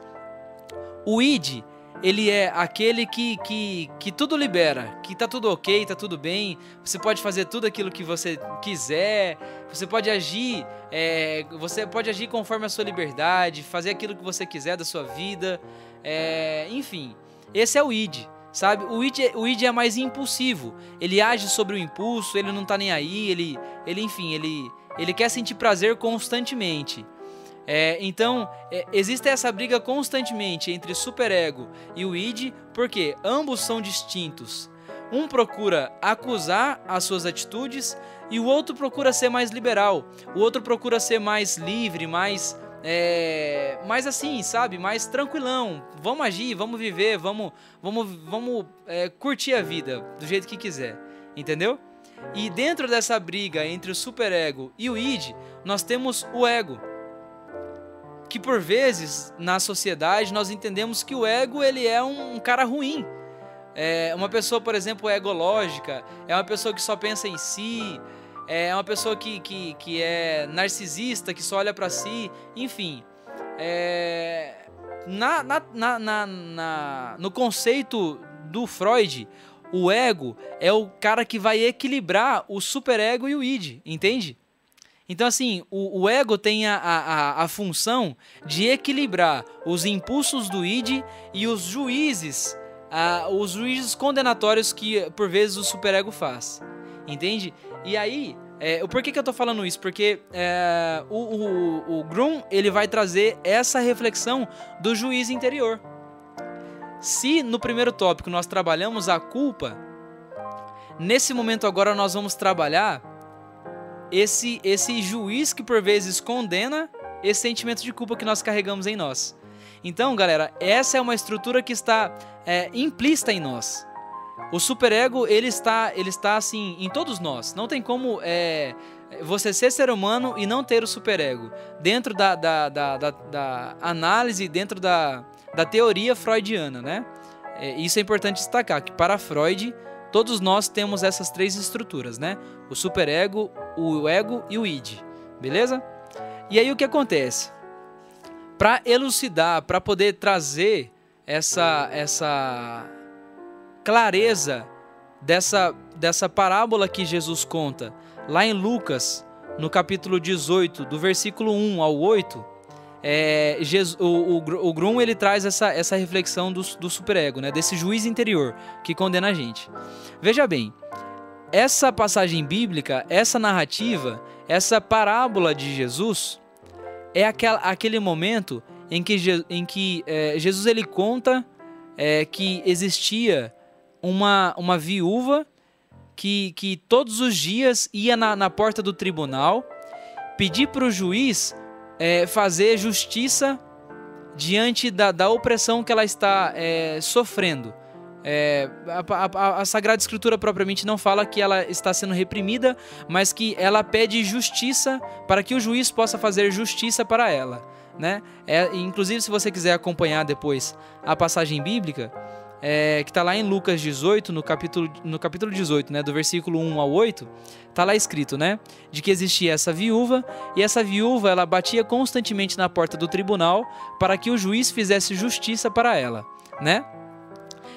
o id ele é aquele que, que, que tudo libera, que tá tudo ok, tá tudo bem, você pode fazer tudo aquilo que você quiser, você pode agir, é, você pode agir conforme a sua liberdade, fazer aquilo que você quiser da sua vida, é, enfim, esse é o id sabe? O id, é, o id é mais impulsivo. Ele age sobre o impulso, ele não tá nem aí, ele, ele enfim, ele, ele quer sentir prazer constantemente. É, então, é, existe essa briga constantemente entre superego e o id, porque ambos são distintos. Um procura acusar as suas atitudes e o outro procura ser mais liberal. O outro procura ser mais livre, mais é, mais assim, sabe? Mais tranquilão. Vamos agir, vamos viver, vamos, vamos, vamos é, curtir a vida do jeito que quiser, entendeu? E dentro dessa briga entre o superego e o id, nós temos o ego. Que por vezes na sociedade nós entendemos que o ego ele é um, um cara ruim. É uma pessoa, por exemplo, egológica, é uma pessoa que só pensa em si, é uma pessoa que, que, que é narcisista, que só olha para si, enfim. É, na, na, na, na, no conceito do Freud, o ego é o cara que vai equilibrar o superego e o id, entende? Então, assim, o, o ego tem a, a, a, função de equilibrar os impulsos do id e os juízes, a, os juízes condenatórios que, por vezes, o superego faz, entende? E aí, é, por que, que eu tô falando isso? Porque é, o, o, o Grum ele vai trazer essa reflexão do juiz interior. Se no primeiro tópico nós trabalhamos a culpa, nesse momento agora nós vamos trabalhar esse, esse juiz que por vezes condena esse sentimento de culpa que nós carregamos em nós. Então, galera, essa é uma estrutura que está é, implícita em nós. O superego ele está, ele está assim em todos nós. Não tem como é, você ser ser humano e não ter o superego. Dentro da, da, da, da, da análise, dentro da, da teoria freudiana, né? É, isso é importante destacar, que para Freud, todos nós temos essas três estruturas, né? O superego, o ego e o id, beleza? E aí o que acontece? Para elucidar, para poder trazer essa, essa clareza dessa, dessa parábola que Jesus conta lá em Lucas, no capítulo 18, do versículo 1 ao 8, é, Jesus, o, o, o, Grum ele traz essa, essa reflexão do, do superego, né, desse juiz interior que condena a gente. Veja bem, essa passagem bíblica, essa narrativa, essa parábola de Jesus é aquela, aquele momento em que, em que é, Jesus ele conta é, que existia uma, uma viúva que, que todos os dias ia na, na porta do tribunal pedir para o juiz é, fazer justiça diante da, da opressão que ela está é, sofrendo. É, a, a, a, Sagrada Escritura propriamente não fala que ela está sendo reprimida, mas que ela pede justiça para que o juiz possa fazer justiça para ela. Né? É, inclusive, se você quiser acompanhar depois a passagem bíblica, é, que está lá em Lucas 18, no capítulo, no capítulo 18, né, do versículo 1 ao 8, está lá escrito, né, de que existia essa viúva, e essa viúva ela batia constantemente na porta do tribunal para que o juiz fizesse justiça para ela, né?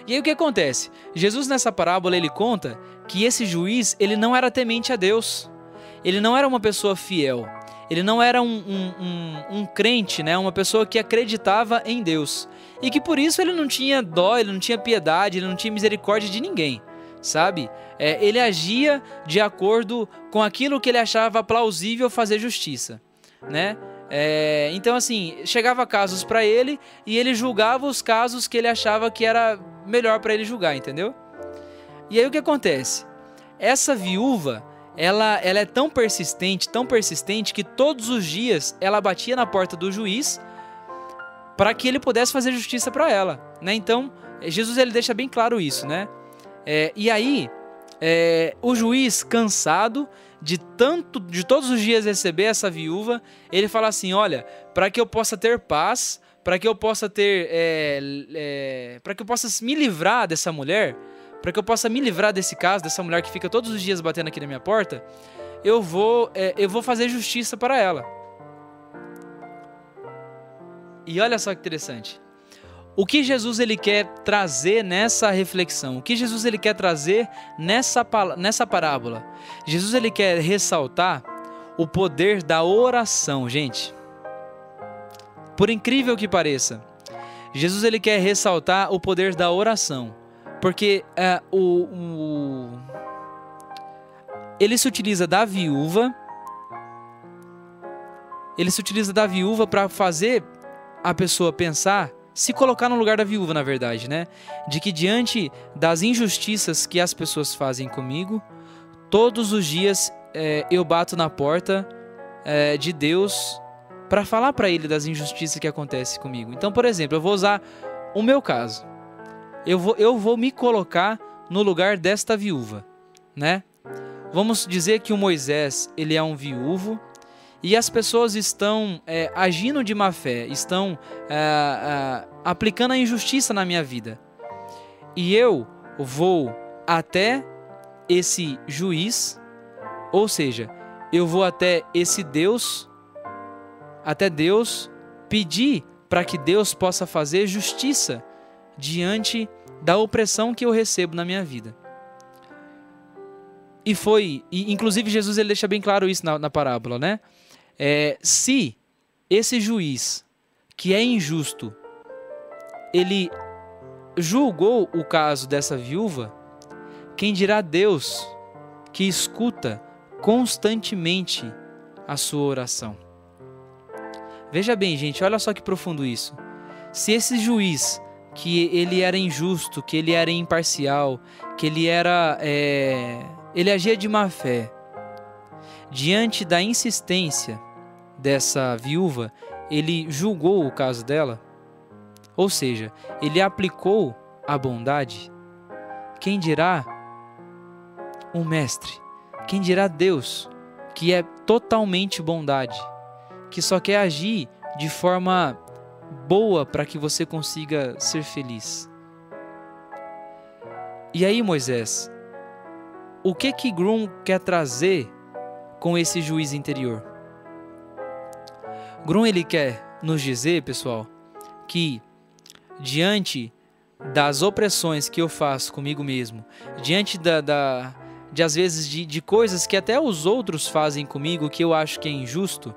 E aí o que acontece? Jesus nessa parábola ele conta que esse juiz ele não era temente a Deus, ele não era uma pessoa fiel, ele não era um, um, um, um crente, né, uma pessoa que acreditava em Deus e que por isso ele não tinha dó, ele não tinha piedade, ele não tinha misericórdia de ninguém, sabe? É, ele agia de acordo com aquilo que ele achava plausível fazer justiça, né? É, então, assim, chegava casos para ele e ele julgava os casos que ele achava que era melhor para ele julgar, entendeu? E aí o que acontece? Essa viúva, ela, ela é tão persistente, tão persistente que todos os dias ela batia na porta do juiz para que ele pudesse fazer justiça para ela, né? Então Jesus ele deixa bem claro isso, né? É, e aí é, o juiz cansado de tanto de todos os dias receber essa viúva, ele fala assim, olha, para que eu possa ter paz, para que eu possa ter, é, é para que eu possa me livrar dessa mulher, para que eu possa me livrar desse caso dessa mulher que fica todos os dias batendo aqui na minha porta, eu vou, é, eu vou fazer justiça para ela. E olha só que interessante. O que Jesus ele quer trazer nessa reflexão? O que Jesus ele quer trazer nessa, nessa parábola? Jesus ele quer ressaltar o poder da oração, gente. Por incrível que pareça, Jesus ele quer ressaltar o poder da oração, porque é, o, o, ele se utiliza da viúva, ele se utiliza da viúva para fazer a pessoa pensar, se colocar no lugar da viúva, na verdade, né? De que diante das injustiças que as pessoas fazem comigo, todos os dias é, eu bato na porta é, de Deus para falar para Ele das injustiças que acontecem comigo. Então, por exemplo, eu vou usar o meu caso. Eu vou, eu vou me colocar no lugar desta viúva, né? Vamos dizer que o Moisés ele é um viúvo e as pessoas estão é, agindo de má fé, estão é, é, aplicando a injustiça na minha vida. E eu vou até esse juiz, ou seja, eu vou até esse Deus, até Deus, pedir para que Deus possa fazer justiça diante da opressão que eu recebo na minha vida. E foi, e, inclusive Jesus ele deixa bem claro isso na, na parábola, né? É, se esse juiz, que é injusto, ele julgou o caso dessa viúva, quem dirá Deus que escuta constantemente a sua oração? Veja bem, gente, olha só que profundo isso. Se esse juiz, que ele era injusto, que ele era imparcial, que ele era. É, ele agia de má fé, diante da insistência dessa viúva, ele julgou o caso dela? Ou seja, ele aplicou a bondade? Quem dirá o Mestre? Quem dirá Deus, que é totalmente bondade, que só quer agir de forma boa para que você consiga ser feliz? E aí, Moisés, o que que Grum quer trazer com esse juiz interior? Grum ele quer nos dizer, pessoal, que diante das opressões que eu faço comigo mesmo, diante da, da de às vezes de, de coisas que até os outros fazem comigo que eu acho que é injusto,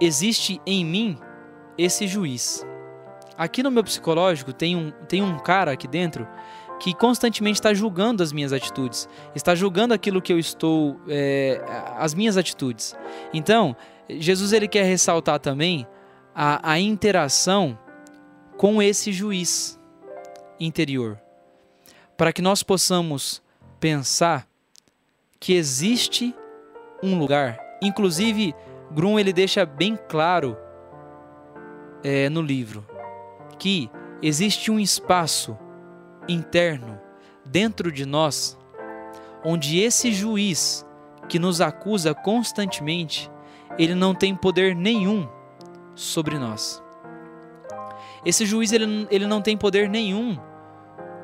existe em mim esse juiz. Aqui no meu psicológico tem um, tem um cara aqui dentro que constantemente está julgando as minhas atitudes, está julgando aquilo que eu estou, é, as minhas atitudes. Então, Jesus ele quer ressaltar também a, a interação com esse juiz interior, para que nós possamos pensar que existe um lugar, inclusive Grum ele deixa bem claro é, no livro que existe um espaço interno dentro de nós, onde esse juiz que nos acusa constantemente, ele não tem poder nenhum sobre nós. Esse juiz ele, ele não tem poder nenhum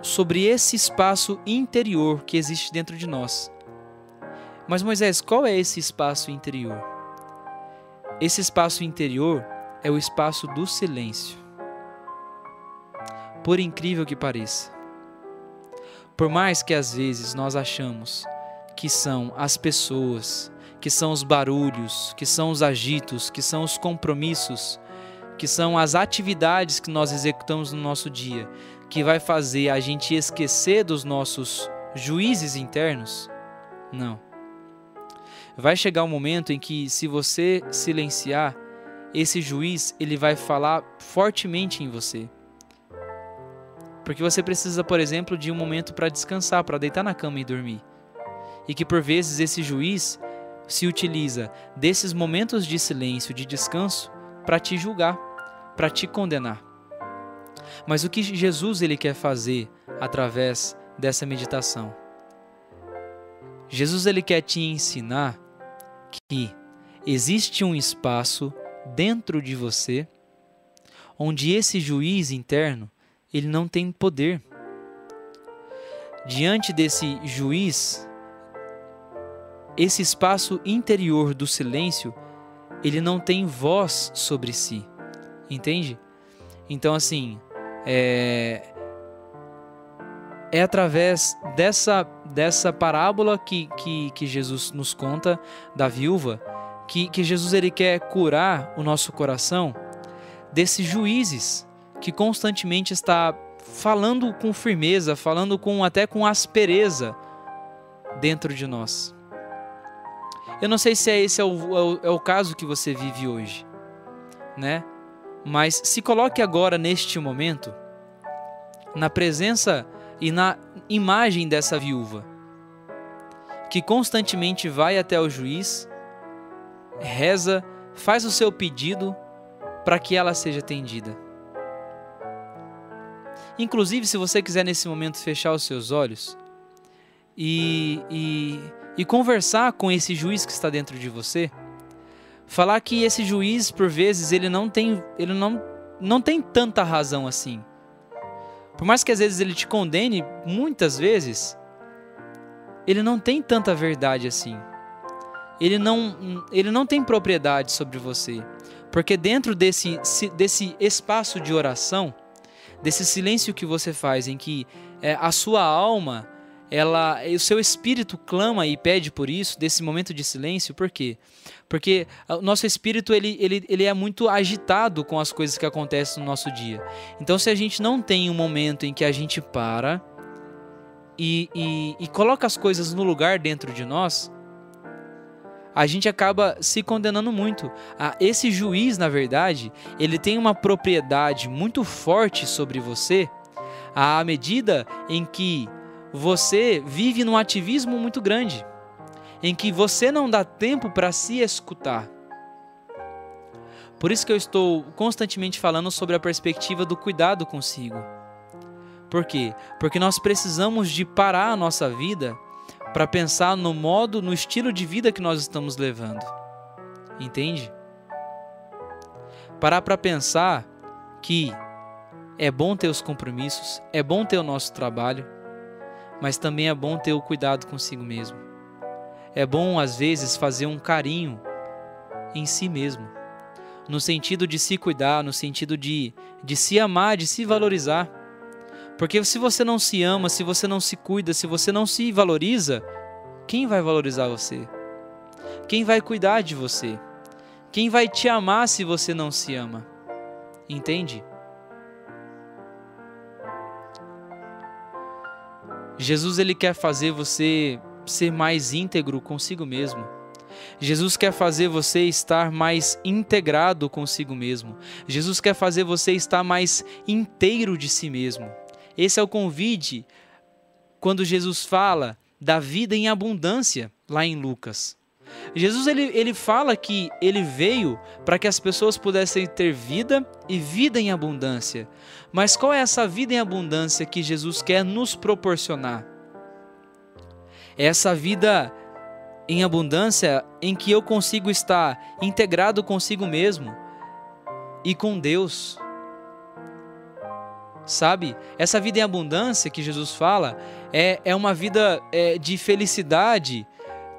sobre esse espaço interior que existe dentro de nós. Mas Moisés, qual é esse espaço interior? Esse espaço interior é o espaço do silêncio. Por incrível que pareça, por mais que às vezes nós achamos que são as pessoas, que são os barulhos, que são os agitos, que são os compromissos, que são as atividades que nós executamos no nosso dia, que vai fazer a gente esquecer dos nossos juízes internos? Não. Vai chegar um momento em que se você silenciar, esse juiz ele vai falar fortemente em você. Porque você precisa, por exemplo, de um momento para descansar, para deitar na cama e dormir. E que por vezes esse juiz se utiliza desses momentos de silêncio, de descanso, para te julgar, para te condenar. Mas o que Jesus ele quer fazer através dessa meditação? Jesus ele quer te ensinar que existe um espaço dentro de você onde esse juiz interno ele não tem poder. Diante desse juiz, esse espaço interior do silêncio, ele não tem voz sobre si. Entende? Então, assim, é, é através dessa, dessa parábola que, que, que Jesus nos conta da viúva que, que Jesus ele quer curar o nosso coração desses juízes que constantemente está falando com firmeza, falando com até com aspereza dentro de nós. Eu não sei se é esse é o, é o, é o caso que você vive hoje, né? Mas se coloque agora neste momento na presença e na imagem dessa viúva que constantemente vai até o juiz, reza, faz o seu pedido para que ela seja atendida. Inclusive, se você quiser nesse momento fechar os seus olhos e, e, e conversar com esse juiz que está dentro de você, falar que esse juiz, por vezes, ele não tem, ele não, não tem tanta razão assim. Por mais que às vezes ele te condene, muitas vezes, ele não tem tanta verdade assim. Ele não, ele não tem propriedade sobre você. Porque dentro desse, desse espaço de oração, desse silêncio que você faz, em que é, a sua alma, ela, o seu espírito clama e pede por isso, desse momento de silêncio, por quê? Porque o nosso espírito ele, ele, ele é muito agitado com as coisas que acontecem no nosso dia. Então, se a gente não tem um momento em que a gente para e, e, e coloca as coisas no lugar dentro de nós, a gente acaba se condenando muito. Ah, esse juiz, na verdade, ele tem uma propriedade muito forte sobre você à medida em que você vive num ativismo muito grande. em que você não dá tempo para se escutar. Por isso que eu estou constantemente falando sobre a perspectiva do cuidado consigo. Por quê? Porque nós precisamos de parar a nossa vida para pensar no modo, no estilo de vida que nós estamos levando. Entende? Parar para pensar que é bom ter os compromissos, é bom ter o nosso trabalho, mas também é bom ter o cuidado consigo mesmo. É bom, às vezes, fazer um carinho em si mesmo, no sentido de se cuidar, no sentido de, de se amar, de se valorizar. Porque se você não se ama, se você não se cuida, se você não se valoriza, quem vai valorizar você? Quem vai cuidar de você? Quem vai te amar se você não se ama? Entende? Jesus ele quer fazer você ser mais íntegro consigo mesmo. Jesus quer fazer você estar mais integrado consigo mesmo. Jesus quer fazer você estar mais inteiro de si mesmo. Esse é o convite quando Jesus fala da vida em abundância lá em Lucas. Jesus ele, ele fala que ele veio para que as pessoas pudessem ter vida e vida em abundância. Mas qual é essa vida em abundância que Jesus quer nos proporcionar? É essa vida em abundância em que eu consigo estar integrado consigo mesmo e com Deus. Sabe? Essa vida em abundância que Jesus fala é, é uma vida é, de felicidade,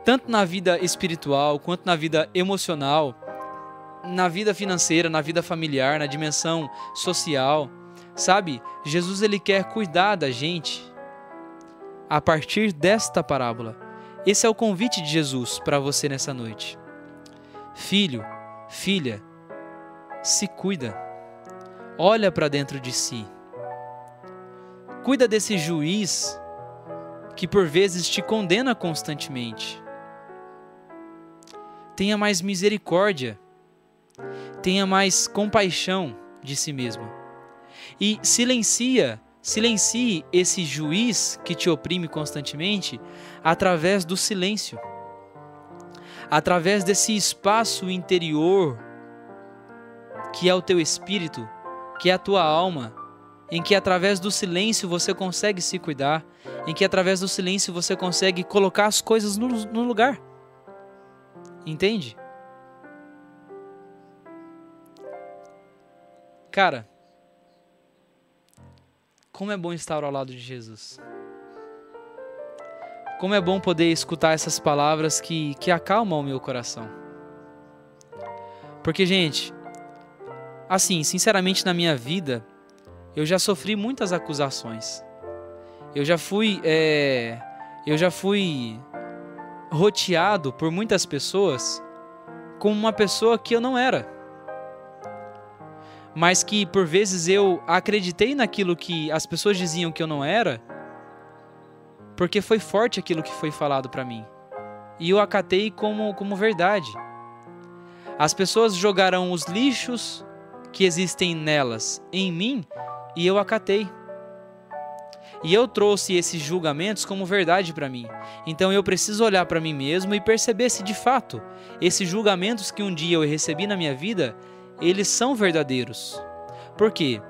tanto na vida espiritual quanto na vida emocional, na vida financeira, na vida familiar, na dimensão social. Sabe? Jesus ele quer cuidar da gente a partir desta parábola. Esse é o convite de Jesus para você nessa noite. Filho, filha, se cuida. Olha para dentro de si. Cuida desse juiz que por vezes te condena constantemente. Tenha mais misericórdia. Tenha mais compaixão de si mesmo. E silencia, silencie esse juiz que te oprime constantemente através do silêncio. Através desse espaço interior que é o teu espírito, que é a tua alma, em que através do silêncio você consegue se cuidar, em que através do silêncio você consegue colocar as coisas no, no lugar. Entende? Cara, como é bom estar ao lado de Jesus. Como é bom poder escutar essas palavras que, que acalmam o meu coração. Porque, gente, assim, sinceramente na minha vida, eu já sofri muitas acusações. Eu já fui, é, eu já fui roteado por muitas pessoas como uma pessoa que eu não era. Mas que por vezes eu acreditei naquilo que as pessoas diziam que eu não era, porque foi forte aquilo que foi falado para mim. E eu acatei como, como verdade. As pessoas jogarão os lixos que existem nelas em mim e eu acatei. E eu trouxe esses julgamentos como verdade para mim. Então eu preciso olhar para mim mesmo e perceber se de fato esses julgamentos que um dia eu recebi na minha vida, eles são verdadeiros. Por quê?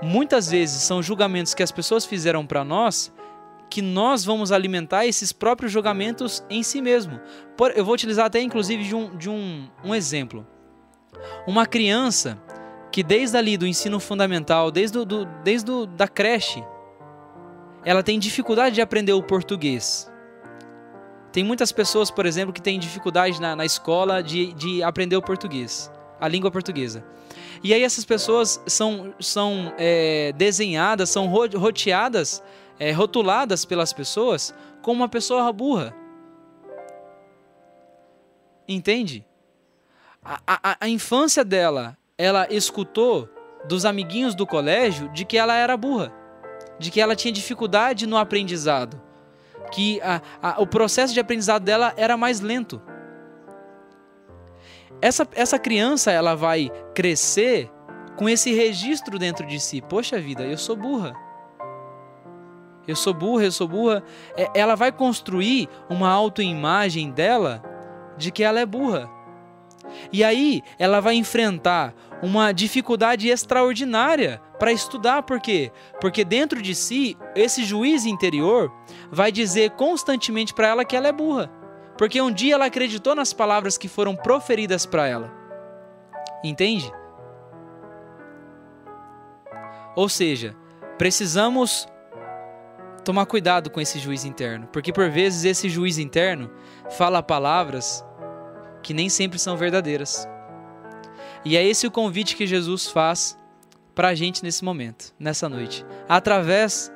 Muitas vezes são julgamentos que as pessoas fizeram para nós que nós vamos alimentar esses próprios julgamentos em si mesmo. eu vou utilizar até inclusive de um, de um, um exemplo. Uma criança que desde ali do ensino fundamental, desde, do, desde do, da creche, ela tem dificuldade de aprender o português. Tem muitas pessoas, por exemplo, que têm dificuldade na, na escola de, de aprender o português, a língua portuguesa. E aí essas pessoas são, são é, desenhadas, são roteadas, é, rotuladas pelas pessoas como uma pessoa burra. Entende? A, a, a infância dela ela escutou dos amiguinhos do colégio de que ela era burra, de que ela tinha dificuldade no aprendizado, que a, a, o processo de aprendizado dela era mais lento. Essa, essa criança ela vai crescer com esse registro dentro de si. Poxa vida, eu sou burra. eu sou burra, eu sou burra, é, ela vai construir uma autoimagem dela de que ela é burra. E aí ela vai enfrentar uma dificuldade extraordinária para estudar, por quê? Porque dentro de si, esse juiz interior vai dizer constantemente para ela que ela é burra. Porque um dia ela acreditou nas palavras que foram proferidas para ela. Entende? Ou seja, precisamos tomar cuidado com esse juiz interno, porque por vezes esse juiz interno fala palavras que nem sempre são verdadeiras. E é esse o convite que Jesus faz para a gente nesse momento, nessa noite, através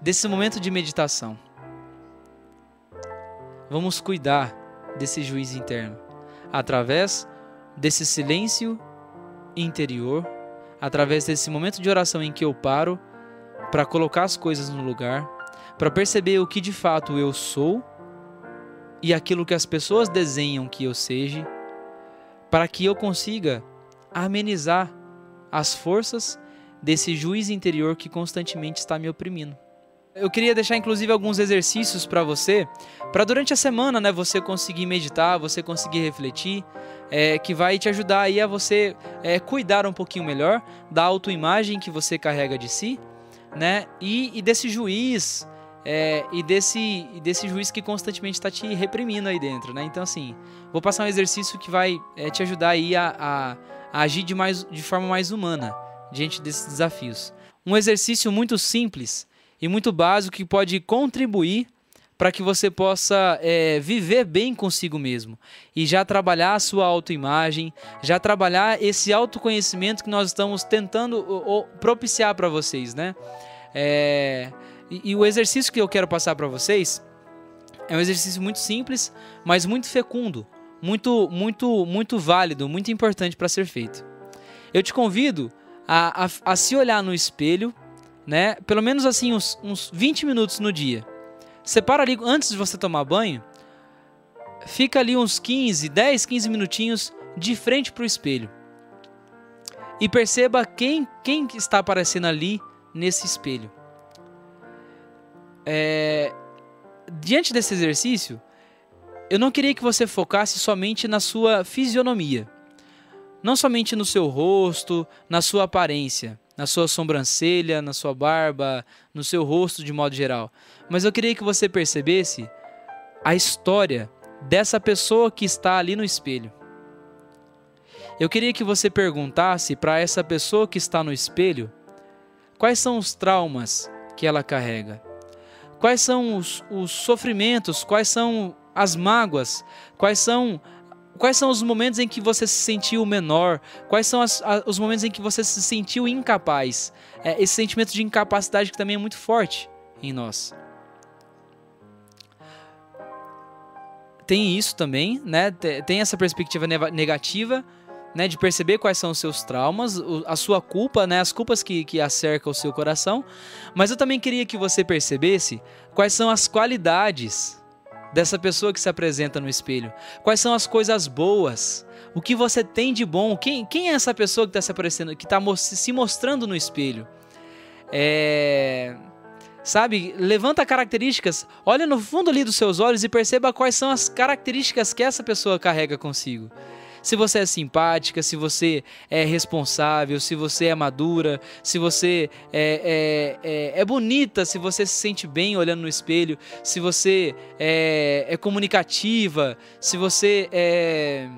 desse momento de meditação. Vamos cuidar desse juiz interno através desse silêncio interior, através desse momento de oração em que eu paro para colocar as coisas no lugar, para perceber o que de fato eu sou e aquilo que as pessoas desenham que eu seja, para que eu consiga amenizar as forças desse juiz interior que constantemente está me oprimindo. Eu queria deixar inclusive alguns exercícios para você, para durante a semana, né, você conseguir meditar, você conseguir refletir, é, que vai te ajudar aí a você é, cuidar um pouquinho melhor da autoimagem que você carrega de si, né, e, e desse juiz é, e desse desse juiz que constantemente está te reprimindo aí dentro, né? Então assim, vou passar um exercício que vai é, te ajudar aí a, a, a agir de mais de forma mais humana diante desses desafios. Um exercício muito simples e muito básico que pode contribuir para que você possa é, viver bem consigo mesmo e já trabalhar a sua autoimagem, já trabalhar esse autoconhecimento que nós estamos tentando propiciar para vocês, né? É, e, e, o exercício que eu quero passar para vocês é um exercício muito simples, mas muito fecundo, muito, muito, muito válido, muito importante para ser feito. Eu te convido a, a, a se olhar no espelho né? Pelo menos assim, uns, uns 20 minutos no dia. Separa ali, antes de você tomar banho, fica ali uns 15, 10, 15 minutinhos de frente para o espelho. E perceba quem, quem está aparecendo ali nesse espelho. É, diante desse exercício, eu não queria que você focasse somente na sua fisionomia, não somente no seu rosto, na sua aparência, na sua sobrancelha, na sua barba, no seu rosto de modo geral. Mas eu queria que você percebesse a história dessa pessoa que está ali no espelho. Eu queria que você perguntasse para essa pessoa que está no espelho quais são os traumas que ela carrega, quais são os, os sofrimentos, quais são as mágoas, quais são Quais são os momentos em que você se sentiu menor? Quais são as, a, os momentos em que você se sentiu incapaz? É, esse sentimento de incapacidade que também é muito forte em nós. Tem isso também, né? Tem essa perspectiva negativa, né? De perceber quais são os seus traumas, a sua culpa, né? As culpas que, que acercam o seu coração. Mas eu também queria que você percebesse quais são as qualidades dessa pessoa que se apresenta no espelho? Quais são as coisas boas? O que você tem de bom? Quem, quem é essa pessoa que está se aparecendo, que está se mostrando no espelho? É, sabe, levanta características, olha no fundo ali dos seus olhos e perceba quais são as características que essa pessoa carrega consigo se você é simpática, se você é responsável, se você é madura, se você é, é, é, é bonita, se você se sente bem olhando no espelho, se você é, é comunicativa, se você é.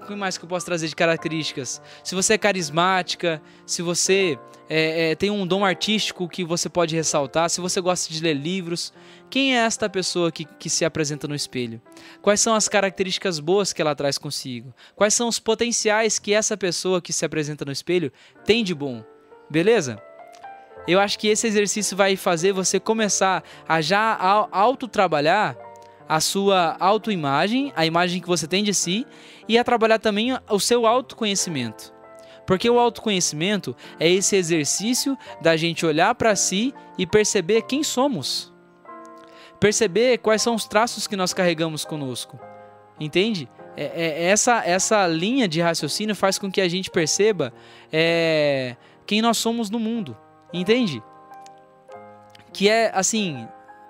O que mais que eu posso trazer de características? Se você é carismática, se você é, é, tem um dom artístico que você pode ressaltar, se você gosta de ler livros, quem é esta pessoa que, que se apresenta no espelho? Quais são as características boas que ela traz consigo? Quais são os potenciais que essa pessoa que se apresenta no espelho tem de bom? Beleza? Eu acho que esse exercício vai fazer você começar a já auto-trabalhar a sua autoimagem, a imagem que você tem de si, e a trabalhar também o seu autoconhecimento. Porque o autoconhecimento é esse exercício da gente olhar para si e perceber quem somos. Perceber quais são os traços que nós carregamos conosco. Entende? É, é, essa, essa linha de raciocínio faz com que a gente perceba é, quem nós somos no mundo. Entende? que é assim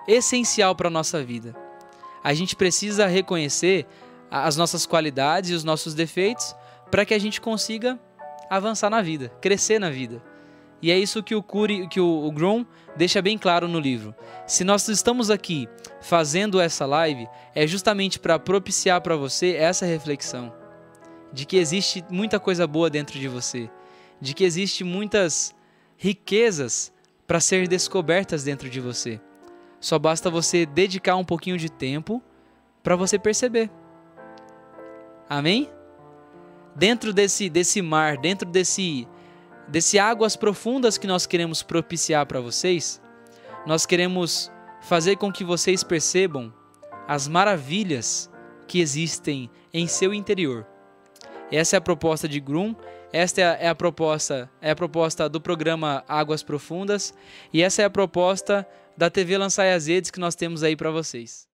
essencial para nossa vida. A gente precisa reconhecer as nossas qualidades e os nossos defeitos para que a gente consiga avançar na vida, crescer na vida. E é isso que o Curi, que o, Grum deixa bem claro no livro. Se nós estamos aqui fazendo essa live, é justamente para propiciar para você essa reflexão de que existe muita coisa boa dentro de você, de que existe muitas riquezas para ser descobertas dentro de você. Só basta você dedicar um pouquinho de tempo para você perceber. Amém? Dentro desse desse mar, dentro desse desse águas profundas que nós queremos propiciar para vocês, nós queremos fazer com que vocês percebam as maravilhas que existem em seu interior. Essa é a proposta de Grum, esta é a, é proposta, é a proposta do programa Águas Profundas e essa é a proposta da TV Lançai Azedes que nós temos aí para vocês.